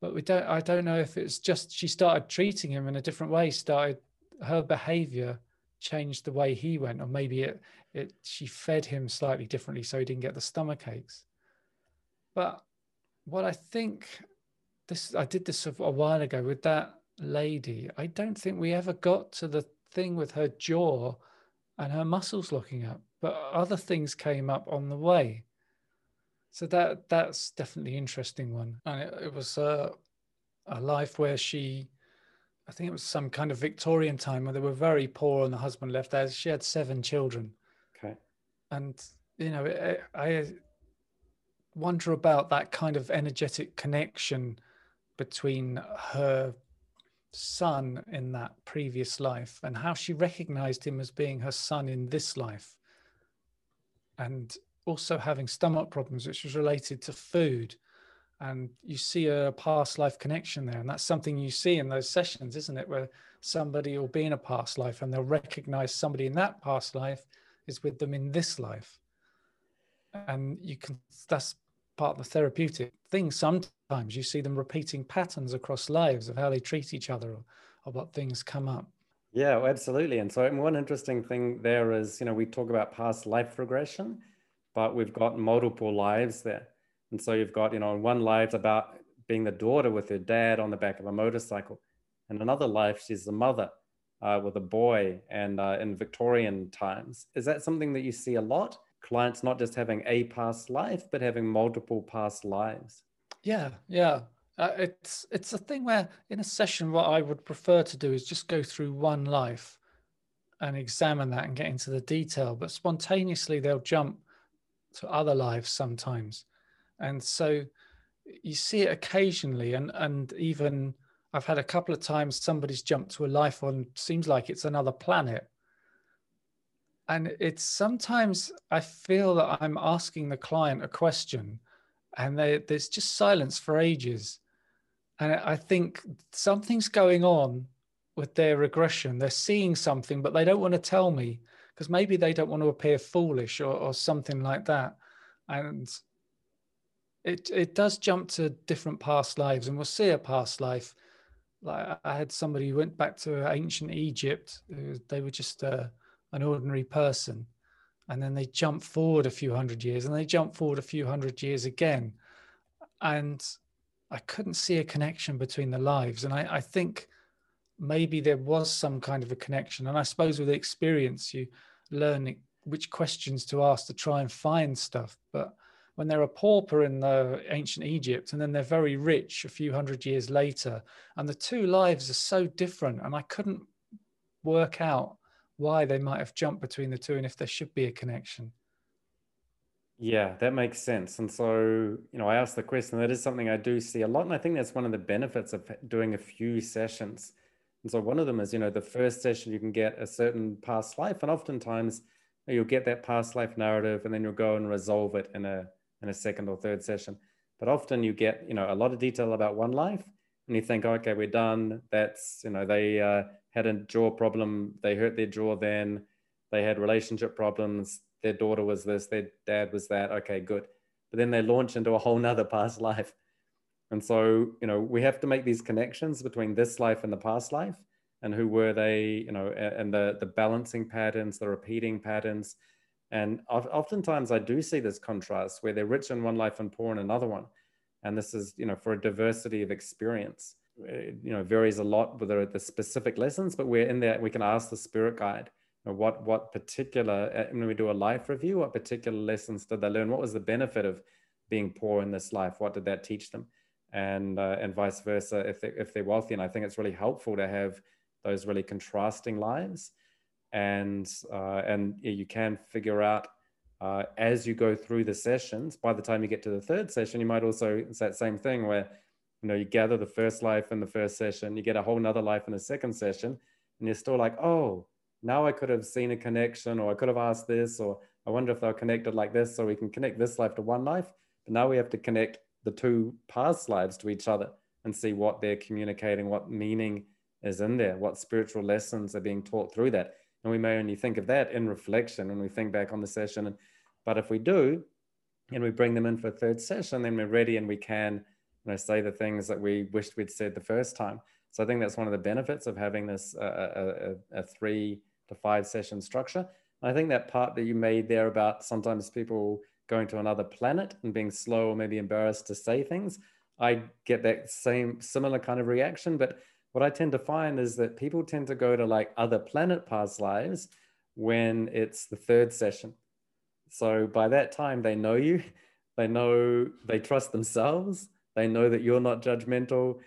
But we don't, I don't know if it's just she started treating him in a different way, started her behavior changed the way he went, or maybe it, it she fed him slightly differently so he didn't get the stomach aches. But what I think this, I did this a while ago with that lady. I don't think we ever got to the thing with her jaw and her muscles looking up, but other things came up on the way. So that that's definitely an interesting one. And it, it was a, a life where she, I think it was some kind of Victorian time where they were very poor and the husband left there. She had seven children. Okay. And you know, it, I wonder about that kind of energetic connection between her son in that previous life and how she recognized him as being her son in this life and also having stomach problems which was related to food and you see a past life connection there and that's something you see in those sessions isn't it where somebody will be in a past life and they'll recognize somebody in that past life is with them in this life and you can that's part of the therapeutic thing. Sometimes you see them repeating patterns across lives of how they treat each other or, or what things come up. Yeah, absolutely. And so one interesting thing there is, you know, we talk about past life regression, but we've got multiple lives there. And so you've got, you know, one life's about being the daughter with her dad on the back of a motorcycle. And another life, she's the mother uh, with a boy and uh, in Victorian times. Is that something that you see a lot? clients not just having a past life, but having multiple past lives. Yeah, yeah. Uh, it's it's a thing where in a session, what I would prefer to do is just go through one life and examine that and get into the detail. But spontaneously, they'll jump to other lives sometimes, and so you see it occasionally. And and even I've had a couple of times somebody's jumped to a life on seems like it's another planet, and it's sometimes I feel that I'm asking the client a question and they, there's just silence for ages. And I think something's going on with their regression. They're seeing something, but they don't want to tell me because maybe they don't want to appear foolish or, or something like that. And it it does jump to different past lives, and we'll see a past life. Like I had somebody who went back to ancient Egypt. They were just uh, an ordinary person, and then they jump forward a few hundred years, and they jump forward a few hundred years again, and I couldn't see a connection between the lives, and I, I think maybe there was some kind of a connection. And I suppose with experience, you learn which questions to ask to try and find stuff. But when they're a pauper in the ancient Egypt and then they're very rich a few hundred years later, and the two lives are so different, and I couldn't work out why they might have jumped between the two and if there should be a connection. Yeah, that makes sense. And so, you know, I asked the question, that is something I do see a lot. And I think that's one of the benefits of doing a few sessions and so one of them is, you know, the first session you can get a certain past life, and oftentimes you'll get that past life narrative, and then you'll go and resolve it in a in a second or third session. But often you get, you know, a lot of detail about one life, and you think, okay, we're done. That's, you know, they uh, had a jaw problem, they hurt their jaw then, they had relationship problems, their daughter was this, their dad was that. Okay, good. But then they launch into a whole nother past life and so, you know, we have to make these connections between this life and the past life and who were they, you know, and the, the balancing patterns, the repeating patterns. And oftentimes I do see this contrast where they're rich in one life and poor in another one. And this is, you know, for a diversity of experience. It, you know, varies a lot with the, the specific lessons, but we're in there, we can ask the spirit guide, you know, what, what particular, uh, when we do a life review, what particular lessons did they learn? What was the benefit of being poor in this life? What did that teach them? And uh, and vice versa if they if they're wealthy. And I think it's really helpful to have those really contrasting lives, and uh, and you can figure out. Uh, as you go through the sessions, by the time you get to the third session, you might also it's that same thing where you know you gather the first life in the first session, you get a whole nother life in the second session, and you're still like, oh, now I could have seen a connection, or I could have asked this, or I wonder if they're connected like this, so we can connect this life to one life. But now we have to connect the two past lives to each other and see what they're communicating, what meaning is in there, what spiritual lessons are being taught through that. And we may only think of that in reflection when we think back on the session. And, but if we do, and we bring them in for a third session, then we're ready and we can you know, say the things that we wished we'd said the first time. So I think that's one of the benefits of having this uh, a, a, three to five session structure. And I think that part that you made there about sometimes people going to another planet and being slow or maybe embarrassed to say things, I get that same similar kind of reaction. But what I tend to find is that people tend to go to like other planet past lives when it's the third session. So by that time, they know you, they know they trust themselves, they know that you're not judgmental,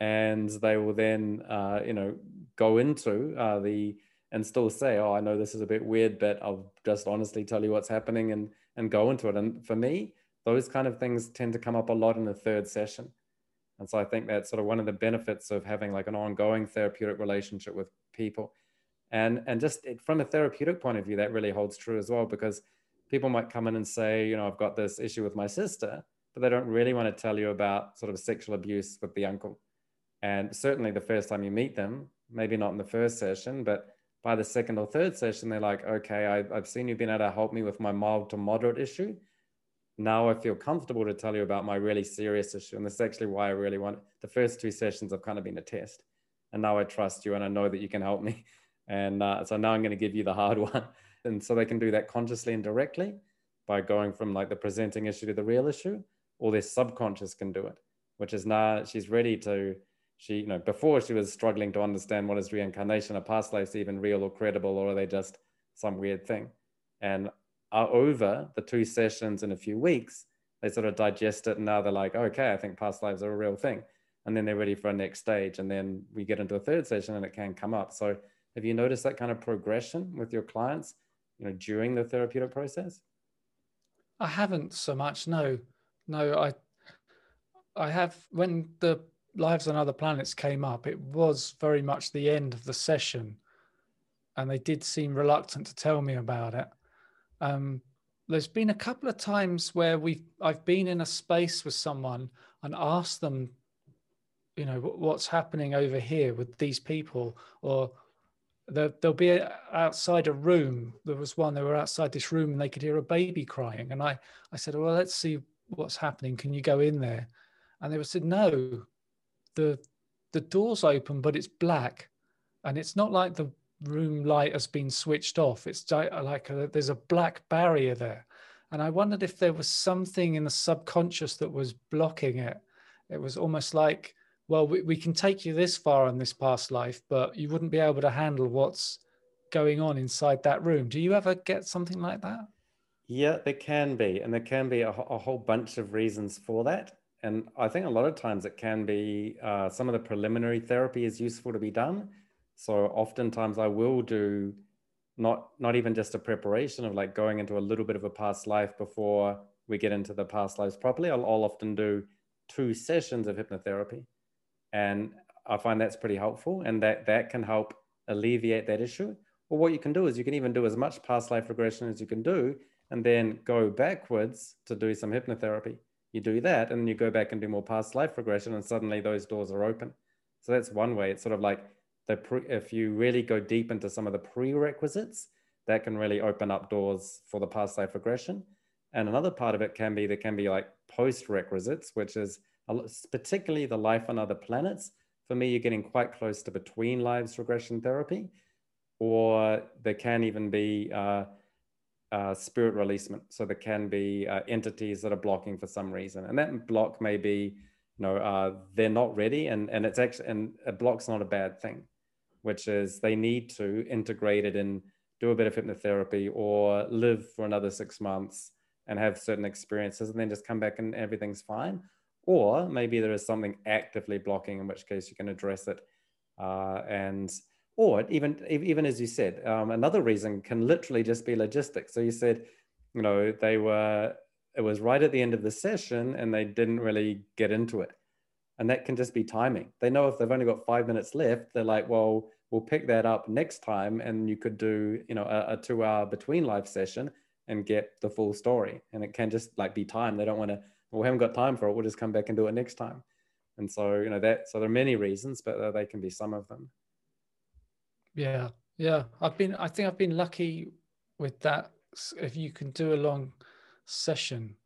and they will then, uh, you know, go into uh, the and still say, "Oh, I know this is a bit weird, but I'll just honestly tell you what's happening and and go into it." And for me, those kind of things tend to come up a lot in the third session. And so I think that's sort of one of the benefits of having like an ongoing therapeutic relationship with people. And and just from a therapeutic point of view, that really holds true as well because people might come in and say, you know, I've got this issue with my sister, but they don't really want to tell you about sort of sexual abuse with the uncle. And certainly the first time you meet them, maybe not in the first session, but by the second or third session, they're like, okay, I, I've seen you've been able to help me with my mild to moderate issue. Now I feel comfortable to tell you about my really serious issue. And this is actually why I really want the first two sessions have kind of been a test. And now I trust you and I know that you can help me. And uh, so now I'm going to give you the hard one. And so they can do that consciously and directly by going from like the presenting issue to the real issue, or their subconscious can do it, which is now she's ready to she, you know, before she was struggling to understand what is reincarnation, a past lives even real or credible, or are they just some weird thing? And are over the two sessions in a few weeks, they sort of digest it and now they're like, okay, I think past lives are a real thing. And then they're ready for a next stage. And then we get into a third session and it can come up. So have you noticed that kind of progression with your clients, you know, during the therapeutic process? I haven't so much. No, no, I, I have when the Lives on Other Planets came up, it was very much the end of the session. And they did seem reluctant to tell me about it. Um, there's been a couple of times where we've I've been in a space with someone and asked them, you know, what's happening over here with these people, or they'll be outside a room. There was one, they were outside this room and they could hear a baby crying. And I, I said, well, let's see what's happening? Can you go in there? And they were said, no, the the door's open, but it's black, and it's not like the room light has been switched off. It's like a, there's a black barrier there, and I wondered if there was something in the subconscious that was blocking it. It was almost like, well, we, we can take you this far in this past life, but you wouldn't be able to handle what's going on inside that room. Do you ever get something like that? Yeah, there can be, and there can be a, a whole bunch of reasons for that. And I think a lot of times it can be uh, some of the preliminary therapy is useful to be done. So oftentimes I will do not not even just a preparation of like going into a little bit of a past life before we get into the past lives properly. I'll, I'll often do two sessions of hypnotherapy, and I find that's pretty helpful, and that that can help alleviate that issue. Or what you can do is you can even do as much past life regression as you can do, and then go backwards to do some hypnotherapy you do that and then you go back and do more past life regression and suddenly those doors are open. So that's one way. It's sort of like the pre- if you really go deep into some of the prerequisites that can really open up doors for the past life regression. And another part of it can be there can be like post requisites which is particularly the life on other planets. For me you're getting quite close to between lives regression therapy or there can even be uh, uh, spirit releasement. So there can be uh, entities that are blocking for some reason, and that block may be, you know, uh, they're not ready, and and it's actually and a block's not a bad thing, which is they need to integrate it and do a bit of hypnotherapy or live for another six months and have certain experiences, and then just come back and everything's fine. Or maybe there is something actively blocking, in which case you can address it uh, and or even even as you said, um, another reason can literally just be logistics. So you said, you know, they were it was right at the end of the session and they didn't really get into it, and that can just be timing. They know if they've only got five minutes left, they're like, well, we'll pick that up next time, and you could do you know a, a two-hour between live session and get the full story. And it can just like be time. They don't want to. Well, we haven't got time for it. We'll just come back and do it next time. And so you know that. So there are many reasons, but uh, they can be some of them. Yeah, yeah. I've been. I think I've been lucky with that. If you can do a long session,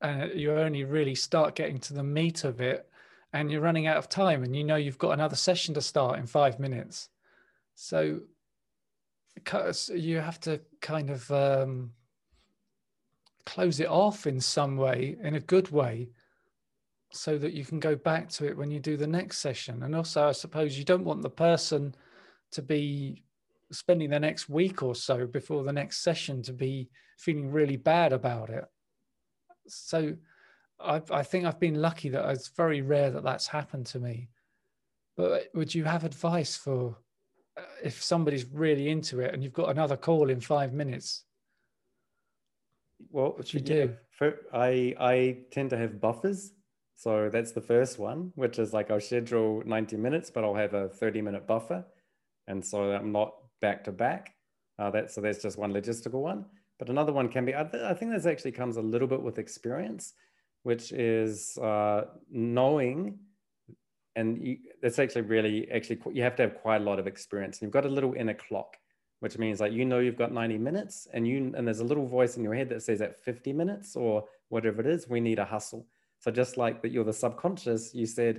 and you only really start getting to the meat of it, and you're running out of time, and you know you've got another session to start in five minutes, so you have to kind of um, close it off in some way, in a good way, so that you can go back to it when you do the next session. And also, I suppose you don't want the person to be spending the next week or so before the next session to be feeling really bad about it. So I, I think I've been lucky that it's very rare that that's happened to me. But would you have advice for uh, if somebody's really into it and you've got another call in five minutes? Well, what you do? For, I I tend to have buffers. So that's the first one, which is like I'll schedule 90 minutes, but I'll have a 30 minute buffer and so I'm not back to back. Uh, that, so that's just one logistical one. But another one can be, I, th- I think this actually comes a little bit with experience, which is uh, knowing, and it's actually really, actually, you have to have quite a lot of experience. And you've got a little inner clock, which means like you know you've got 90 minutes and you and there's a little voice in your head that says at 50 minutes or whatever it is, we need a hustle. So just like that you're the subconscious, you said,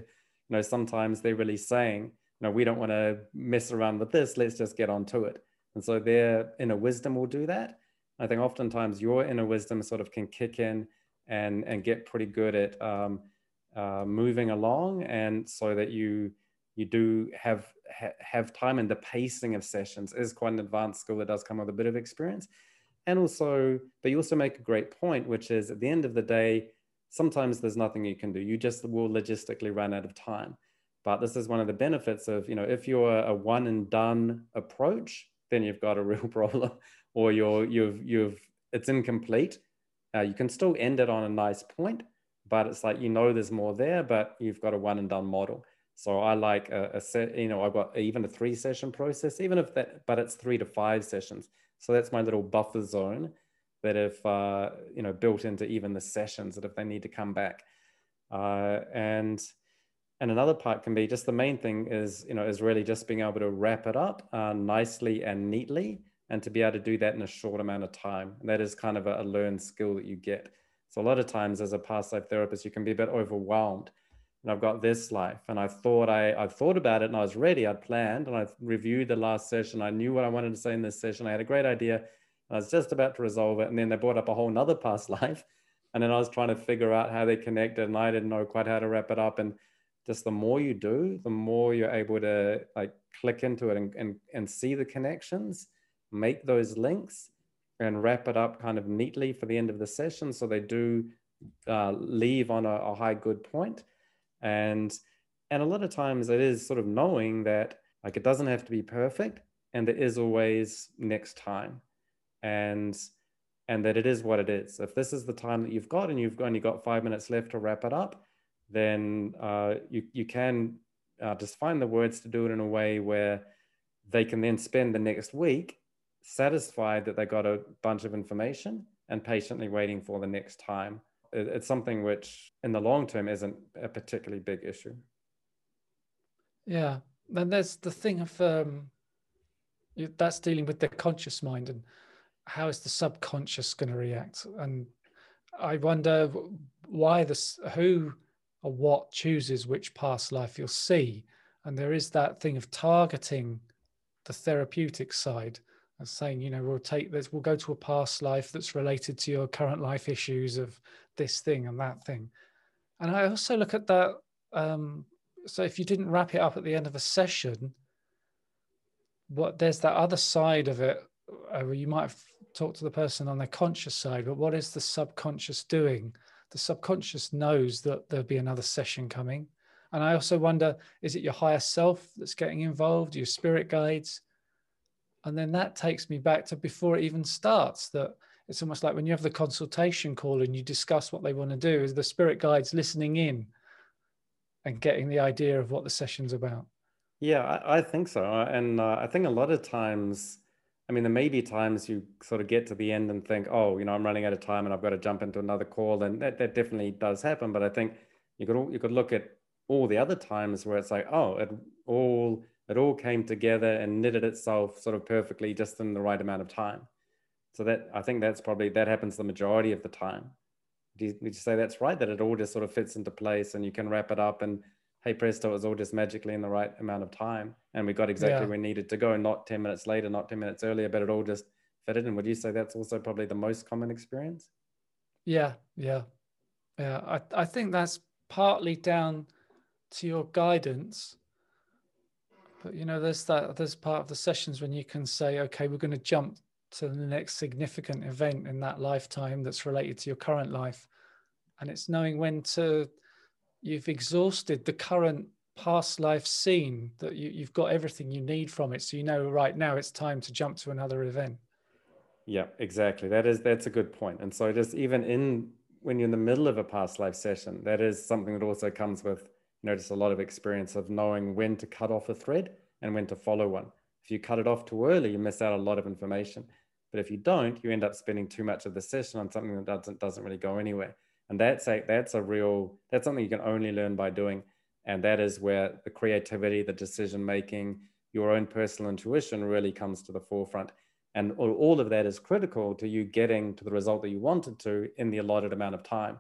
you know, sometimes they're really saying, know, we don't want to mess around with this. Let's just get on to it. And so their inner wisdom will do that. I think oftentimes your inner wisdom sort of can kick in and and get pretty good at um, uh, moving along, and so that you you do have ha- have time. And the pacing of sessions is quite an advanced skill that does come with a bit of experience. And also, but you also make a great point, which is at the end of the day, sometimes there's nothing you can do. You just will logistically run out of time. But this is one of the benefits of, you know, if you're a one and done approach, then you've got a real problem, or you're you've you've it's incomplete. Uh, you can still end it on a nice point, but it's like you know there's more there, but you've got a one and done model. So I like a, a set, you know, I've got even a three session process, even if that, but it's three to five sessions. So that's my little buffer zone that if, uh, you know, built into even the sessions that if they need to come back. Uh, and and another part can be just the main thing is you know is really just being able to wrap it up uh, nicely and neatly and to be able to do that in a short amount of time and that is kind of a, a learned skill that you get So a lot of times as a past life therapist, you can be a bit overwhelmed. And I've got this life, and I thought I I thought about it, and I was ready. I'd planned, and I reviewed the last session. I knew what I wanted to say in this session. I had a great idea. I was just about to resolve it, and then they brought up a whole nother past life, and then I was trying to figure out how they connected, and I didn't know quite how to wrap it up. And just the more you do, the more you're able to like click into it and and, and see the connections, make those links, and wrap it up kind of neatly for the end of the session, so they do uh, leave on a, a high good point. And and a lot of times it is sort of knowing that like it doesn't have to be perfect, and there is always next time, and and that it is what it is. If this is the time that you've got and you've only got five minutes left to wrap it up, then uh, you, you can uh, just find the words to do it in a way where they can then spend the next week satisfied that they got a bunch of information and patiently waiting for the next time. It, it's something which, in the long term, isn't a particularly big issue. Yeah. Then there's the thing of um, that's dealing with the conscious mind and how is the subconscious going to react? And I wonder why this, who or what chooses which past life you'll see. And there is that thing of targeting the therapeutic side and saying, you know, we'll take this, we'll go to a past life that's related to your current life issues of this thing and that thing. And I also look at that. Um, so if you didn't wrap it up at the end of a session, what there's that other side of it uh, you might have talked to the person on their conscious side, but what is the subconscious doing? The subconscious knows that there'll be another session coming. And I also wonder is it your higher self that's getting involved, your spirit guides? And then that takes me back to before it even starts that it's almost like when you have the consultation call and you discuss what they want to do, is the spirit guides listening in and getting the idea of what the session's about? Yeah, I, I think so. And uh, I think a lot of times, I mean, there may be times you sort of get to the end and think, oh, you know, I'm running out of time and I've got to jump into another call, and that, that definitely does happen. But I think you could you could look at all the other times where it's like, oh, it all it all came together and knitted itself sort of perfectly just in the right amount of time. So that I think that's probably that happens the majority of the time. Do you, you say that's right? That it all just sort of fits into place and you can wrap it up and hey presto, it was all just magically in the right amount of time, and we got exactly yeah. where we needed to go, not ten minutes later, not ten minutes earlier, but it all just fitted in. Would you say that's also probably the most common experience? Yeah, yeah, yeah. I I think that's partly down to your guidance. But you know, there's that there's part of the sessions when you can say, okay, we're going to jump to the next significant event in that lifetime that's related to your current life. And it's knowing when to you've exhausted the current past life scene that you, you've got everything you need from it. So you know right now it's time to jump to another event. Yeah exactly. That is that's a good point. And so just even in when you're in the middle of a past life session that is something that also comes with you know just a lot of experience of knowing when to cut off a thread and when to follow one. If you cut it off too early you miss out a lot of information. But if you don't you end up spending too much of the session on something that doesn't doesn't really go anywhere and that's a that's a real that's something you can only learn by doing. And that is where the creativity the decision making your own personal intuition really comes to the forefront. And all, all of that is critical to you getting to the result that you wanted to in the allotted amount of time.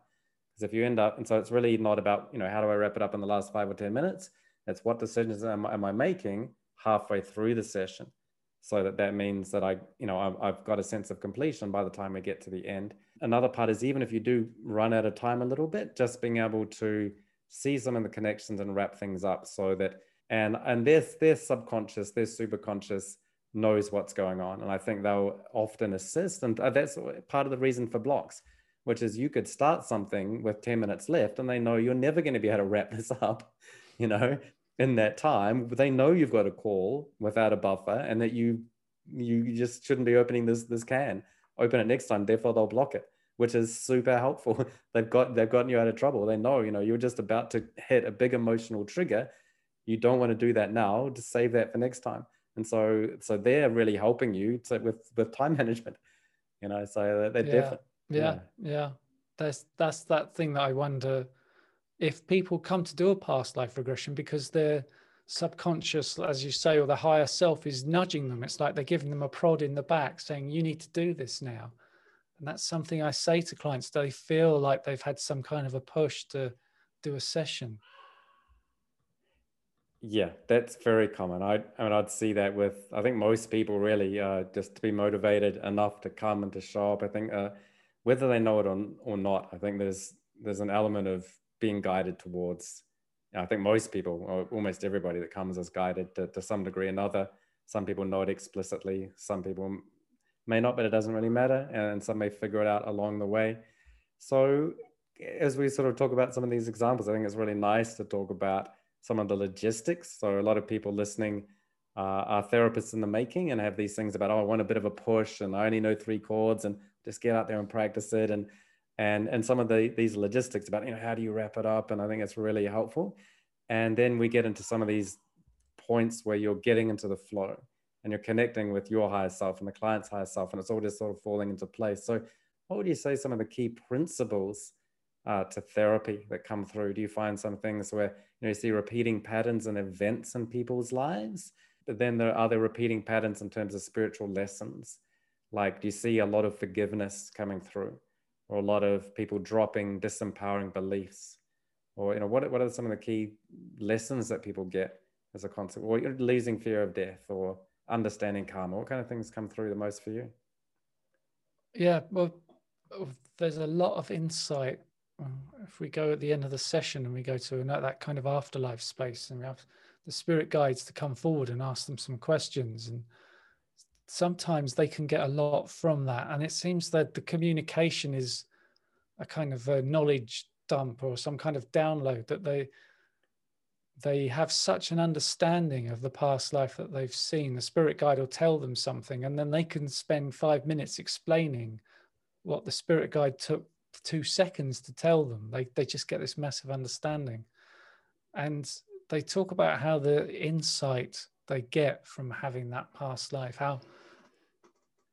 Because if you end up and so it's really not about you know how do i wrap it up in the last five or ten minutes? It's what decisions am, am i making halfway through the session so that that means that i you know I've, I've got a sense of completion by the time we get to the end. Another part is even if you do run out of time a little bit, just being able to see some of the connections and wrap things up so that and and their their subconscious, their superconscious knows what's going on, and I think they'll often assist, and uh, that's part of the reason for blocks, which is you could start something with ten minutes left, and they know you're never going to be able to wrap this up, you know, in that time. They know you've got a call without a buffer, and that you you just shouldn't be opening this this can open it next time. Therefore, they'll block it, which is super helpful. they've got they've gotten you out of trouble. They know you know you're just about to hit a big emotional trigger. You don't want to do that now. Just save that for next time. And so so they're really helping you to, with with time management. You know, so they're yeah. different. Yeah, yeah, yeah. That's that's that thing that I wonder if people come to do a past life regression because they're subconscious, as you say, or the higher self is nudging them. It's like they're giving them a prod in the back saying, you need to do this now. And that's something I say to clients. They feel like they've had some kind of a push to do a session. Yeah, that's very common. I, I mean, I'd see that with, I think most people really uh, just to be motivated enough to come and to show up. I think uh, whether they know it or, or not, I think there's there's an element of being guided towards. I think most people, or almost everybody that comes, is guided to, to some degree or another. Some people know it explicitly. Some people may not, but it doesn't really matter, and some may figure it out along the way. So, as we sort of talk about some of these examples, I think it's really nice to talk about some of the logistics. So a lot of people listening uh, are therapists in the making and have these things about, oh, I want a bit of a push and I only know three chords and just get out there and practice it. And and and some of the these logistics about, you know, how do you wrap it up? And I think it's really helpful. And then we get into some of these points where you're getting into the flow and you're connecting with your higher self and the client's higher self, and it's all just sort of falling into place. So, what would you say some of the key principles uh, to therapy that come through? Do you find some things where you, know, you see repeating patterns and events in people's lives, but then there are other repeating patterns in terms of spiritual lessons? Like, do you see a lot of forgiveness coming through, or a lot of people dropping disempowering beliefs, or you know, what what are some of the key lessons that people get as a concept or you're losing fear of death, or understanding karma? What kind of things come through the most for you? Yeah, well, there's a lot of insight if we go at the end of the session and we go to that kind of afterlife space and we have the spirit guides to come forward and ask them some questions and sometimes they can get a lot from that. And it seems that the communication is a kind of a knowledge dump or some kind of download that they they have such an understanding of the past life that they've seen. The spirit guide will tell them something and then they can spend 5 minutes explaining what the spirit guide took two seconds to tell them. They they just get this massive understanding, and they talk about how the insight they get from having that past life, how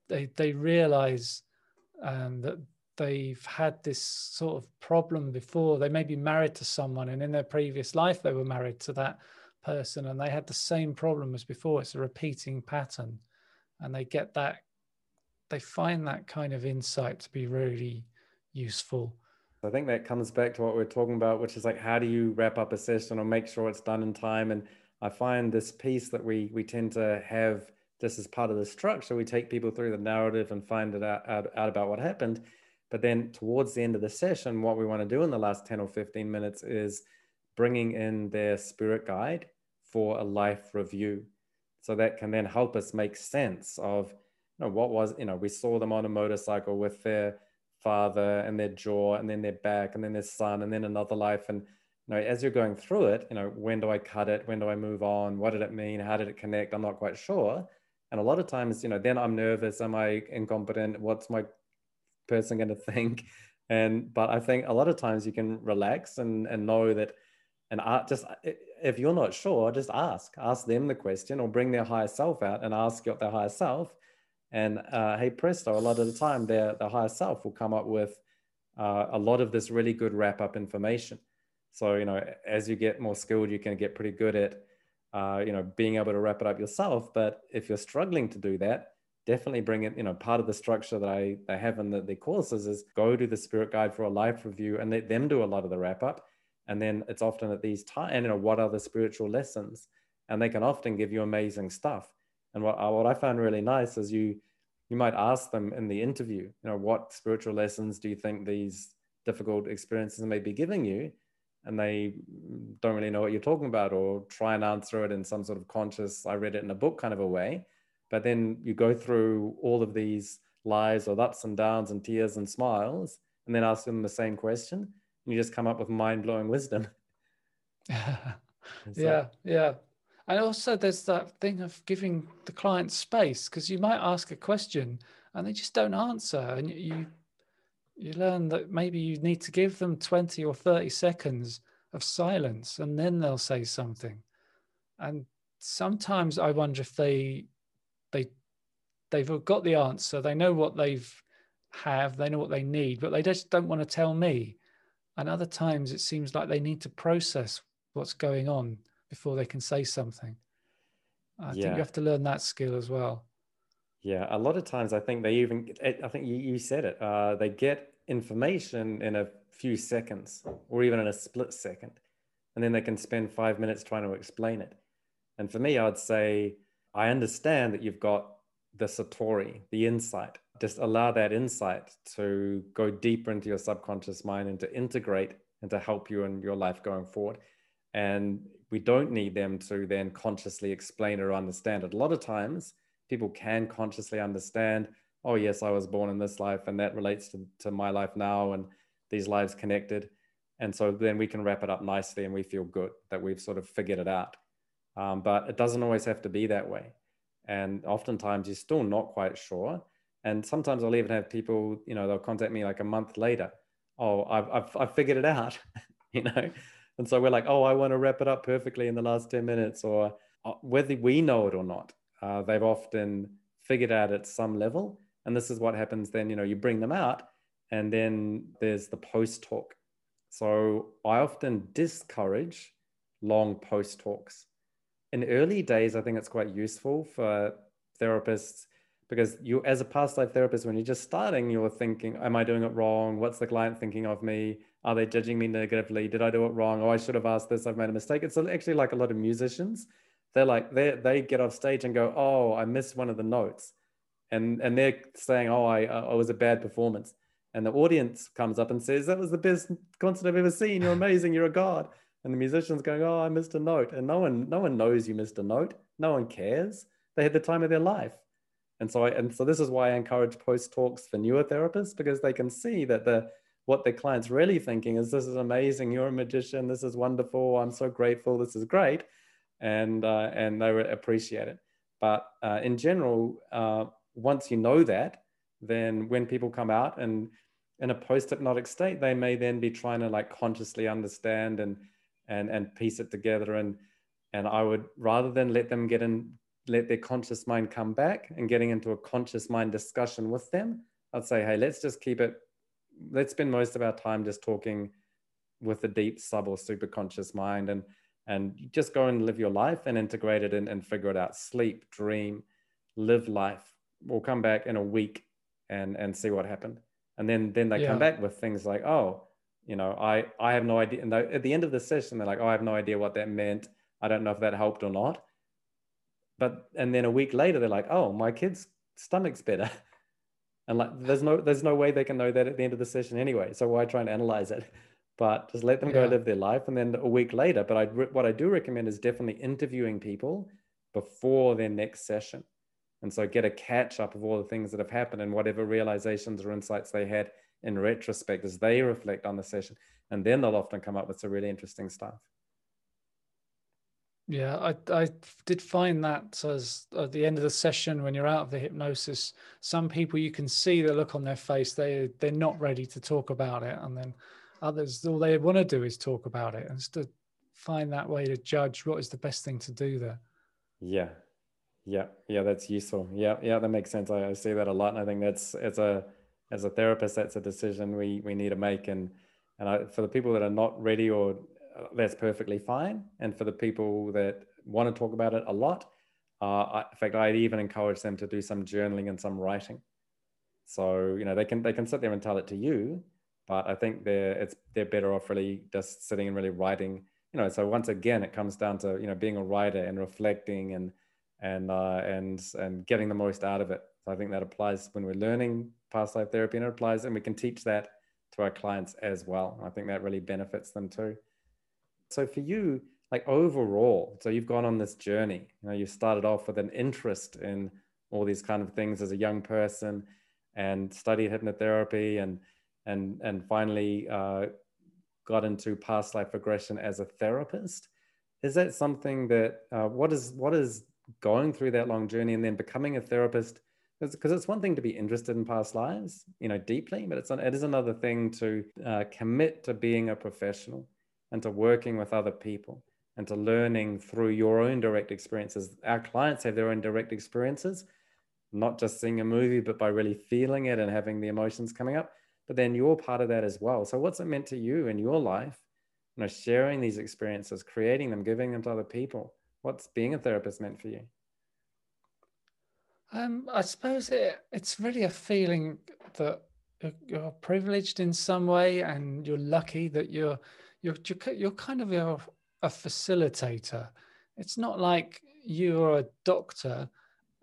they they realize um, that they've had this sort of problem before. They may be married to someone, and in their previous life they were married to that person, and they had the same problem as before. It's a repeating pattern, and they get that. They find that kind of insight to be really useful. I think that comes back to what we're talking about, which is like how do you wrap up a session or make sure it's done in time? And I find this piece that we we tend to have just is part of the structure. We take people through the narrative and find it out, out, out about what happened. But then towards the end of the session, what we want to do in the last 10 or 15 minutes is bringing in their spirit guide for a life review. So that can then help us make sense of you know, what was, you know, we saw them on a motorcycle with their father and their jaw and then their back and then their son and then another life and you know as you're going through it you know when do i cut it when do i move on what did it mean how did it connect i'm not quite sure and a lot of times you know then i'm nervous. Am i incompetent? What's my person going to think? And but i think a lot of times you can relax and and know that and just if you're not sure just ask. Ask them the question or bring their higher self out and ask their higher self. And uh, hey, presto, a lot of the time, their, their higher self will come up with uh, a lot of this really good wrap up information. So, you know, as you get more skilled, you can get pretty good at, uh, you know, being able to wrap it up yourself. But if you're struggling to do that, definitely bring it, you know, part of the structure that I, I have in the, the courses is go to the spirit guide for a life review and let them do a lot of the wrap up. And then it's often at these times, and, you know, what are the spiritual lessons? And they can often give you amazing stuff. And what, uh, what I found really nice is you you might ask them in the interview, you know, what spiritual lessons do you think these difficult experiences may be giving you? And they don't really know what you're talking about, or try and answer it in some sort of conscious, I read it in a book kind of a way. But then you go through all of these lies or ups and downs and tears and smiles, and then ask them the same question, and you just come up with mind blowing wisdom. yeah, yeah. And also, there's that thing of giving the client space because you might ask a question and they just don't answer, and you you learn that maybe you need to give them 20 or 30 seconds of silence and then they'll say something. And sometimes I wonder if they they they've got the answer, they know what they've have, they know what they need, but they just don't want to tell me. And other times it seems like they need to process what's going on before they can say something. I yeah. think you have to learn that skill as well. Yeah, a lot of times I think they even, I think you, you said it, uh, they get information in a few seconds or even in a split second, and then they can spend five minutes trying to explain it. And for me, I'd say, I understand that you've got the Satori, the insight. Just allow that insight to go deeper into your subconscious mind and to integrate and to help you in your life going forward. And we don't need them to then consciously explain or understand it. A lot of times, people can consciously understand, oh, yes, I was born in this life and that relates to, to my life now and these lives connected. And so then we can wrap it up nicely and we feel good that we've sort of figured it out. Um, but it doesn't always have to be that way. And oftentimes you're still not quite sure. And sometimes I'll even have people, you know, they'll contact me like a month later. Oh, I've, I've, I've figured it out, you know? And so we're like, oh, I want to wrap it up perfectly in the last 10 minutes, or uh, whether we know it or not, uh, they've often figured out at some level. And this is what happens then, you know, you bring them out and then there's the post talk. So I often discourage long post talks. In early days, I think it's quite useful for therapists because you, as a past life therapist, when you're just starting, you're thinking, Am I doing it wrong? What's the client thinking of me? Are they judging me negatively? Did I do it wrong? Oh, I should have asked this. I've made a mistake. It's actually like a lot of musicians they're like they they get off stage and go, "Oh, I missed one of the notes," and and they're saying, "Oh, I uh, I was a bad performance," and the audience comes up and says, "That was the best concert I've ever seen. You're amazing. You're a god." And the musician's going, "Oh, I missed a note," and no one no one knows you missed a note. No one cares. They had the time of their life. And so, I, and so this is why I encourage post talks for newer therapists because they can see that the what their clients really thinking is this is amazing you're a magician this is wonderful i'm so grateful this is great and uh, and they would appreciate it. But uh, in general, uh, once you know that, then when people come out and in a post hypnotic state, they may then be trying to like consciously understand and and and piece it together. And and I would rather than let them get in, let their conscious mind come back and getting into a conscious mind discussion with them, I'd say, hey, let's just keep it. Let's spend most of our time just talking with the deep sub or super conscious mind and and just go and live your life and integrate it and, and figure it out. Sleep, dream, live life. We'll come back in a week and and see what happened. And then then they yeah. come back with things like, oh, you know, I I have no idea. And they, at the end of the session, they're like, oh, I have no idea what that meant. I don't know if that helped or not. But and then a week later, they're like, oh, my kid's stomach's better. And like, there's no there's no way they can know that at the end of the session anyway. So why try and analyze it? But just let them go live their life. And then a week later, but I, what I do recommend is definitely interviewing people before their next session. And so get a catch up of all the things that have happened and whatever realizations or insights they had in retrospect as they reflect on the session. And then they'll often come up with some really interesting stuff. Yeah, I, I did find that as at the end of the session when you're out of the hypnosis, some people you can see the look on their face, they they're not ready to talk about it. And then others all they want to do is talk about it and to find that way to judge what is the best thing to do there. Yeah. Yeah. Yeah that's useful. Yeah yeah that makes sense. I, I see that a lot and i think that's as a as a therapist that's a decision we we need to make and and I, for the people that are not ready or uh, that's perfectly fine and for the people that want to talk about it a lot uh, I, in fact i'd even encourage them to do some journaling and some writing. So you know they can they can sit there and tell it to you but I think they're it's they're better off really just sitting and really writing. You know, so once again, it comes down to you know being a writer and reflecting and and uh, and and getting the most out of it. So I think that applies when we're learning past life therapy, and it applies, and we can teach that to our clients as well. I think that really benefits them too. So for you, like overall, so you've gone on this journey. You know, you started off with an interest in all these kind of things as a young person, and studied hypnotherapy and and and finally uh, got into past life regression as a therapist. Is that something that uh, what is what is going through that long journey and then becoming a therapist? Because it's one thing to be interested in past lives, you know, deeply, but it's it is another thing to uh, commit to being a professional and to working with other people and to learning through your own direct experiences. Our clients have their own direct experiences, not just seeing a movie, but by really feeling it and having the emotions coming up but then you're part of that as well. So what's it meant to you in your life? You know, sharing these experiences, creating them, giving them to other people. What's being a therapist meant for you? Um, I suppose it, it's really a feeling that you're privileged in some way, and you're lucky that you're you're you're, kind of a, a facilitator. It's not like you're a doctor,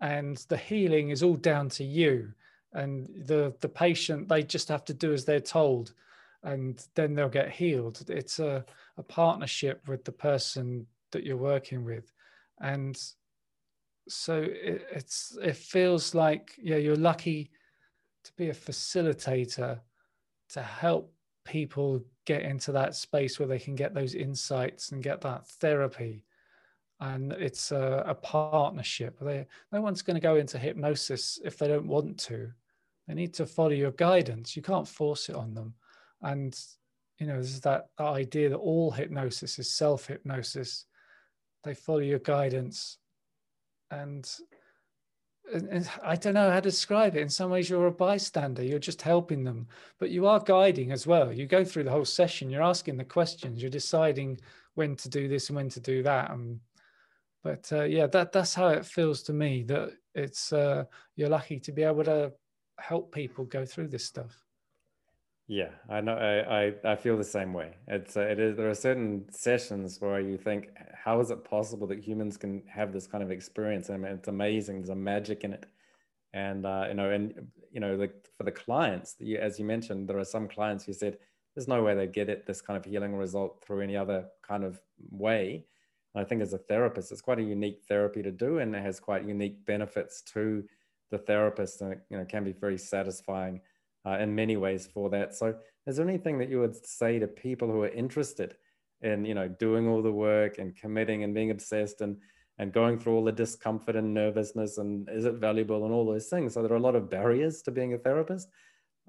and the healing is all down to you, and the the patient they just have to do as they're told, and then they'll get healed. It's a a partnership with the person that you're working with, and so it, it's it feels like yeah you're lucky to be a facilitator to help people get into that space where they can get those insights and get that therapy. And it's a, a partnership. They, no one's going to go into hypnosis if they don't want to they need to follow your guidance you can't force it on them and you know there's that, that idea that all hypnosis is self hypnosis they follow your guidance and, and I don't know how to describe it. In some ways, you're a bystander. You're just helping them, but you are guiding as well. You go through the whole session. You're asking the questions. You're deciding when to do this and when to do that. And but uh, yeah, that that's how it feels to me. That it's uh, you're lucky to be able to help people go through this stuff. Yeah, I know. I, I, I feel the same way. It's uh, it is. There are certain sessions where you think, how is it possible that humans can have this kind of experience? I mean, it's amazing. There's a magic in it, and uh, you know, and you know, like for the clients, you, as you mentioned, there are some clients who said there's no way they get it this kind of healing result through any other kind of way. And I think as a therapist, it's quite a unique therapy to do, and it has quite unique benefits to the therapist, and it, you know, can be very satisfying uh, in many ways for that. So, is there anything that you would say to people who are interested in, you know, doing all the work and committing and being obsessed and and going through all the discomfort and nervousness and is it valuable and all those things? So there are a lot of barriers to being a therapist,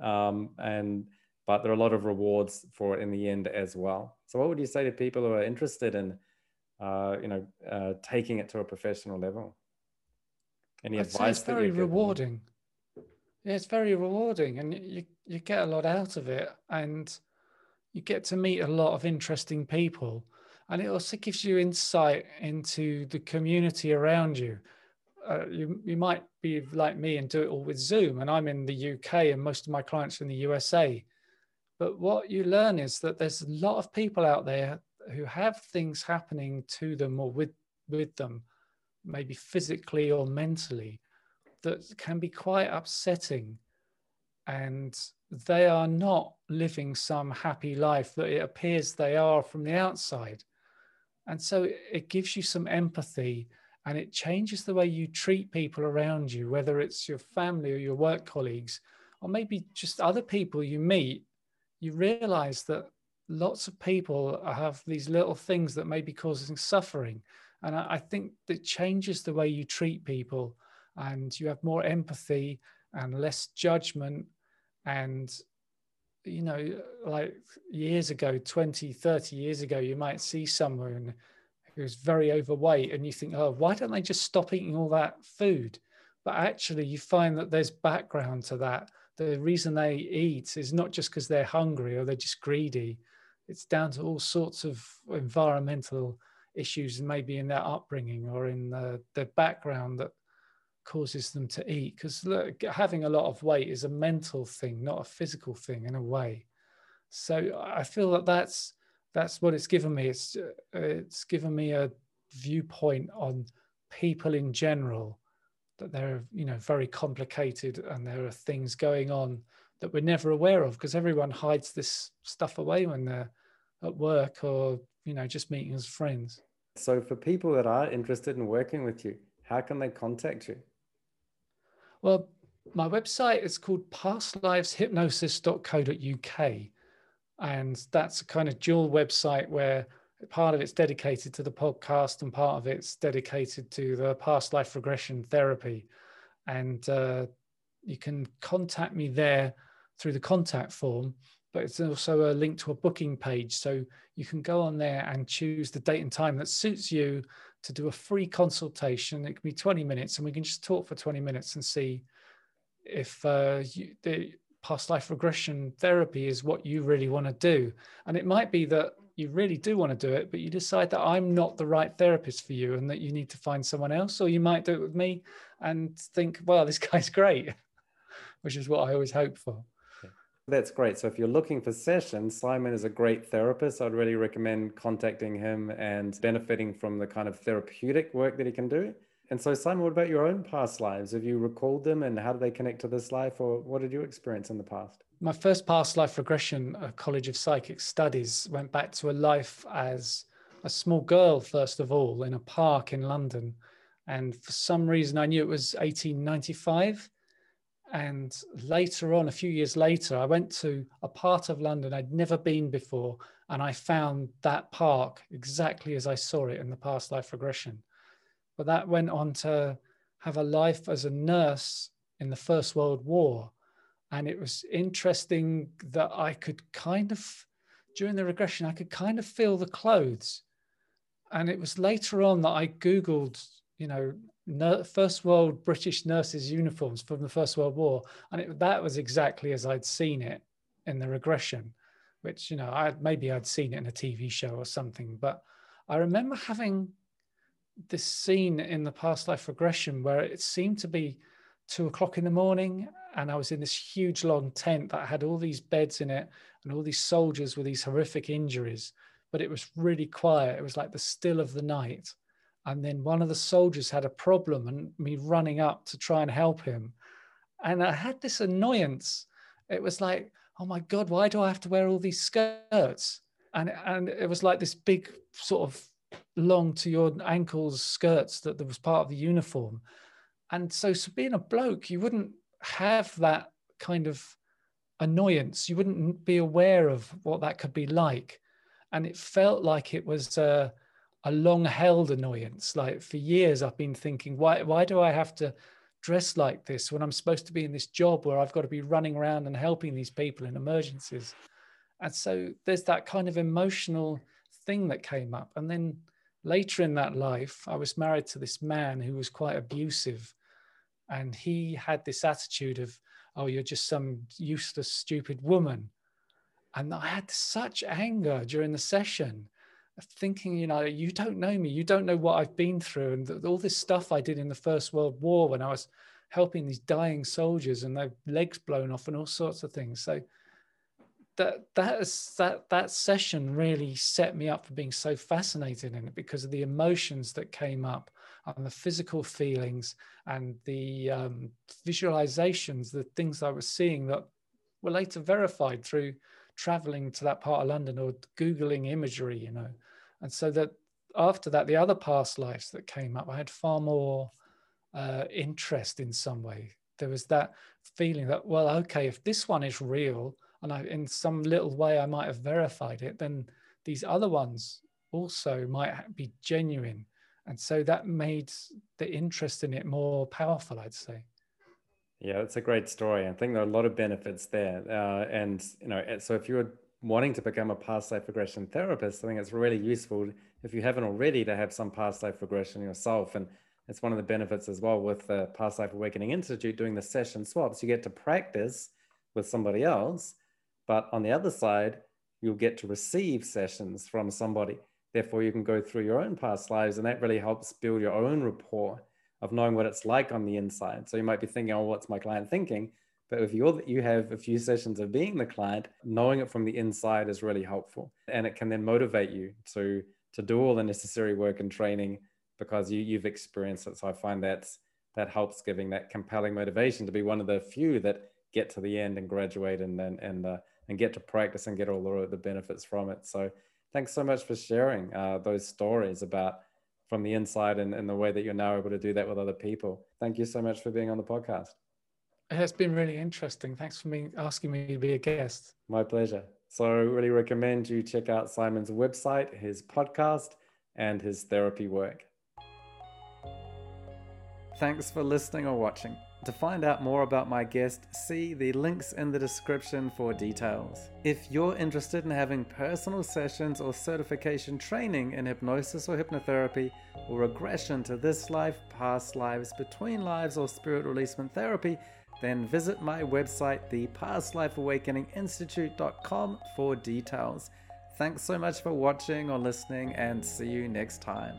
um, and but there are a lot of rewards for it in the end as well. So, what would you say to people who are interested in, uh, you know, uh, taking it to a professional level? Any I'd advice? It's very rewarding yeah, it's very rewarding and you, you get a lot out of it and you get to meet a lot of interesting people. And it also gives you insight into the community around you. Uh, you, you might be like me and do it all with Zoom, and I'm in the UK, and most of my clients are in the USA. But what you learn is that there's a lot of people out there who have things happening to them or with, with them, maybe physically or mentally, that can be quite upsetting and they are not living some happy life that it appears they are from the outside. And so it gives you some empathy and it changes the way you treat people around you, whether it's your family or your work colleagues, or maybe just other people you meet. You realize that lots of people have these little things that may be causing suffering. And I, think that changes the way you treat people and you have more empathy and less judgment. And you know like years ago 20 30 years ago you might see someone who's very overweight and you think oh why don't they just stop eating all that food? But actually you find that there's background to that. The reason they eat is not just because they're hungry or they're just greedy. It's down to all sorts of environmental issues maybe in their upbringing or in the, background that causes them to eat. Because look having a lot of weight is a mental thing not a physical thing in a way. So i feel that that's that's what it's given me. It's uh, it's given me a viewpoint on people in general that they're you know very complicated and there are things going on that we're never aware of because everyone hides this stuff away when they're at work or you know just meeting as friends so for people that are interested in working with you how can they contact you well, my website is called pastliveshypnosis.co.uk. And that's a kind of dual website where part of it's dedicated to the podcast and part of it's dedicated to the past life regression therapy. And uh, you can contact me there through the contact form, but it's also a link to a booking page. So you can go on there and choose the date and time that suits you to do a free consultation. It can be 20 minutes, and we can just talk for 20 minutes and see if uh, you, the past life regression therapy is what you really want to do. And it might be that you really do want to do it, but you decide that I'm not the right therapist for you and that you need to find someone else, or you might do it with me and think, well, this guy's great, which is what I always hope for. That's great. So if you're looking for sessions, Simon is a great therapist. I'd really recommend contacting him and benefiting from the kind of therapeutic work that he can do. And so, Simon, what about your own past lives? Have you recalled them and how do they connect to this life, or what did you experience in the past? My first past life regression, a College of Psychic Studies, went back to a life as a small girl, first of all, in a park in London. And for some reason, I knew it was 1895. And later on, a few years later, I went to a part of London I'd never been before. And I found that park exactly as I saw it in the past life regression. But that went on to have a life as a nurse in the First World War. And it was interesting that I could kind of, during the regression, I could kind of feel the clothes. And it was later on that I Googled, you know, First World British nurses' uniforms from the First World War. And it, that was exactly as I'd seen it in the regression, which, you know, I maybe I'd seen it in a TV show or something. But I remember having this scene in the past life regression where it seemed to be two o'clock in the morning and I was in this huge long tent that had all these beds in it and all these soldiers with these horrific injuries, but it was really quiet. It was like the still of the night. And then one of the soldiers had a problem and me running up to try and help him. And I had this annoyance. It was like, oh my God, why do I have to wear all these skirts? And, and it was like this big sort of long to your ankles skirts that, was part of the uniform. And so, so being a bloke, you wouldn't have that kind of annoyance. You wouldn't be aware of what that could be like. And it felt like it was a, a long held annoyance. Like for years, I've been thinking, why, why do I have to dress like this when I'm supposed to be in this job where I've got to be running around and helping these people in emergencies? And so there's that kind of emotional thing that came up. And then later in that life, I was married to this man who was quite abusive. And he had this attitude of, oh, you're just some useless, stupid woman. And I had such anger during the session, thinking, you know, you don't know me, you don't know what I've been through, and all this stuff I did in the First World War when I was helping these dying soldiers and their legs blown off and all sorts of things. So that that is that that session really set me up for being so fascinated in it because of the emotions that came up and the physical feelings and the um, visualizations, the things I was seeing that were later verified through traveling to that part of London or googling imagery, you know, and so that after that, the other past lives that came up, I had far more uh, interest in some way. There was that feeling that, well, okay, if this one is real, and I, in some little way I might have verified it, then these other ones also might be genuine. And so that made the interest in it more powerful, I'd say. Yeah, it's a great story. I think there are a lot of benefits there. Uh, and, you know, so if you're wanting to become a past life regression therapist, I think it's really useful if you haven't already to have some past life regression yourself. And it's one of the benefits as well with the Past Life Awakening Institute doing the session swaps. You get to practice with somebody else but on the other side, you'll get to receive sessions from somebody. Therefore, you can go through your own past lives, and that really helps build your own rapport of knowing what it's like on the inside. So you might be thinking, oh, what's my client thinking? But if you're you have a few sessions of being the client, knowing it from the inside is really helpful, and it can then motivate you to to do all the necessary work and training because you you've experienced it. So I find that that helps giving that compelling motivation to be one of the few that get to the end and graduate and and and uh, and get to practice and get all the, the benefits from it. So thanks so much for sharing uh, those stories about from the inside and, and the way that you're now able to do that with other people. Thank you so much for being on the podcast. It has been really interesting. Thanks for me asking me to be a guest. My pleasure. So I really recommend you check out Simon's website, his podcast, and his therapy work. Thanks for listening or watching. To find out more about my guest, see the links in the description for details. If you're interested in having personal sessions or certification training in hypnosis or hypnotherapy, or regression to this life, past lives, between lives, or spirit releasement therapy, then visit my website, the Past Life Awakening Institute.com, for details. Thanks so much for watching or listening, and see you next time.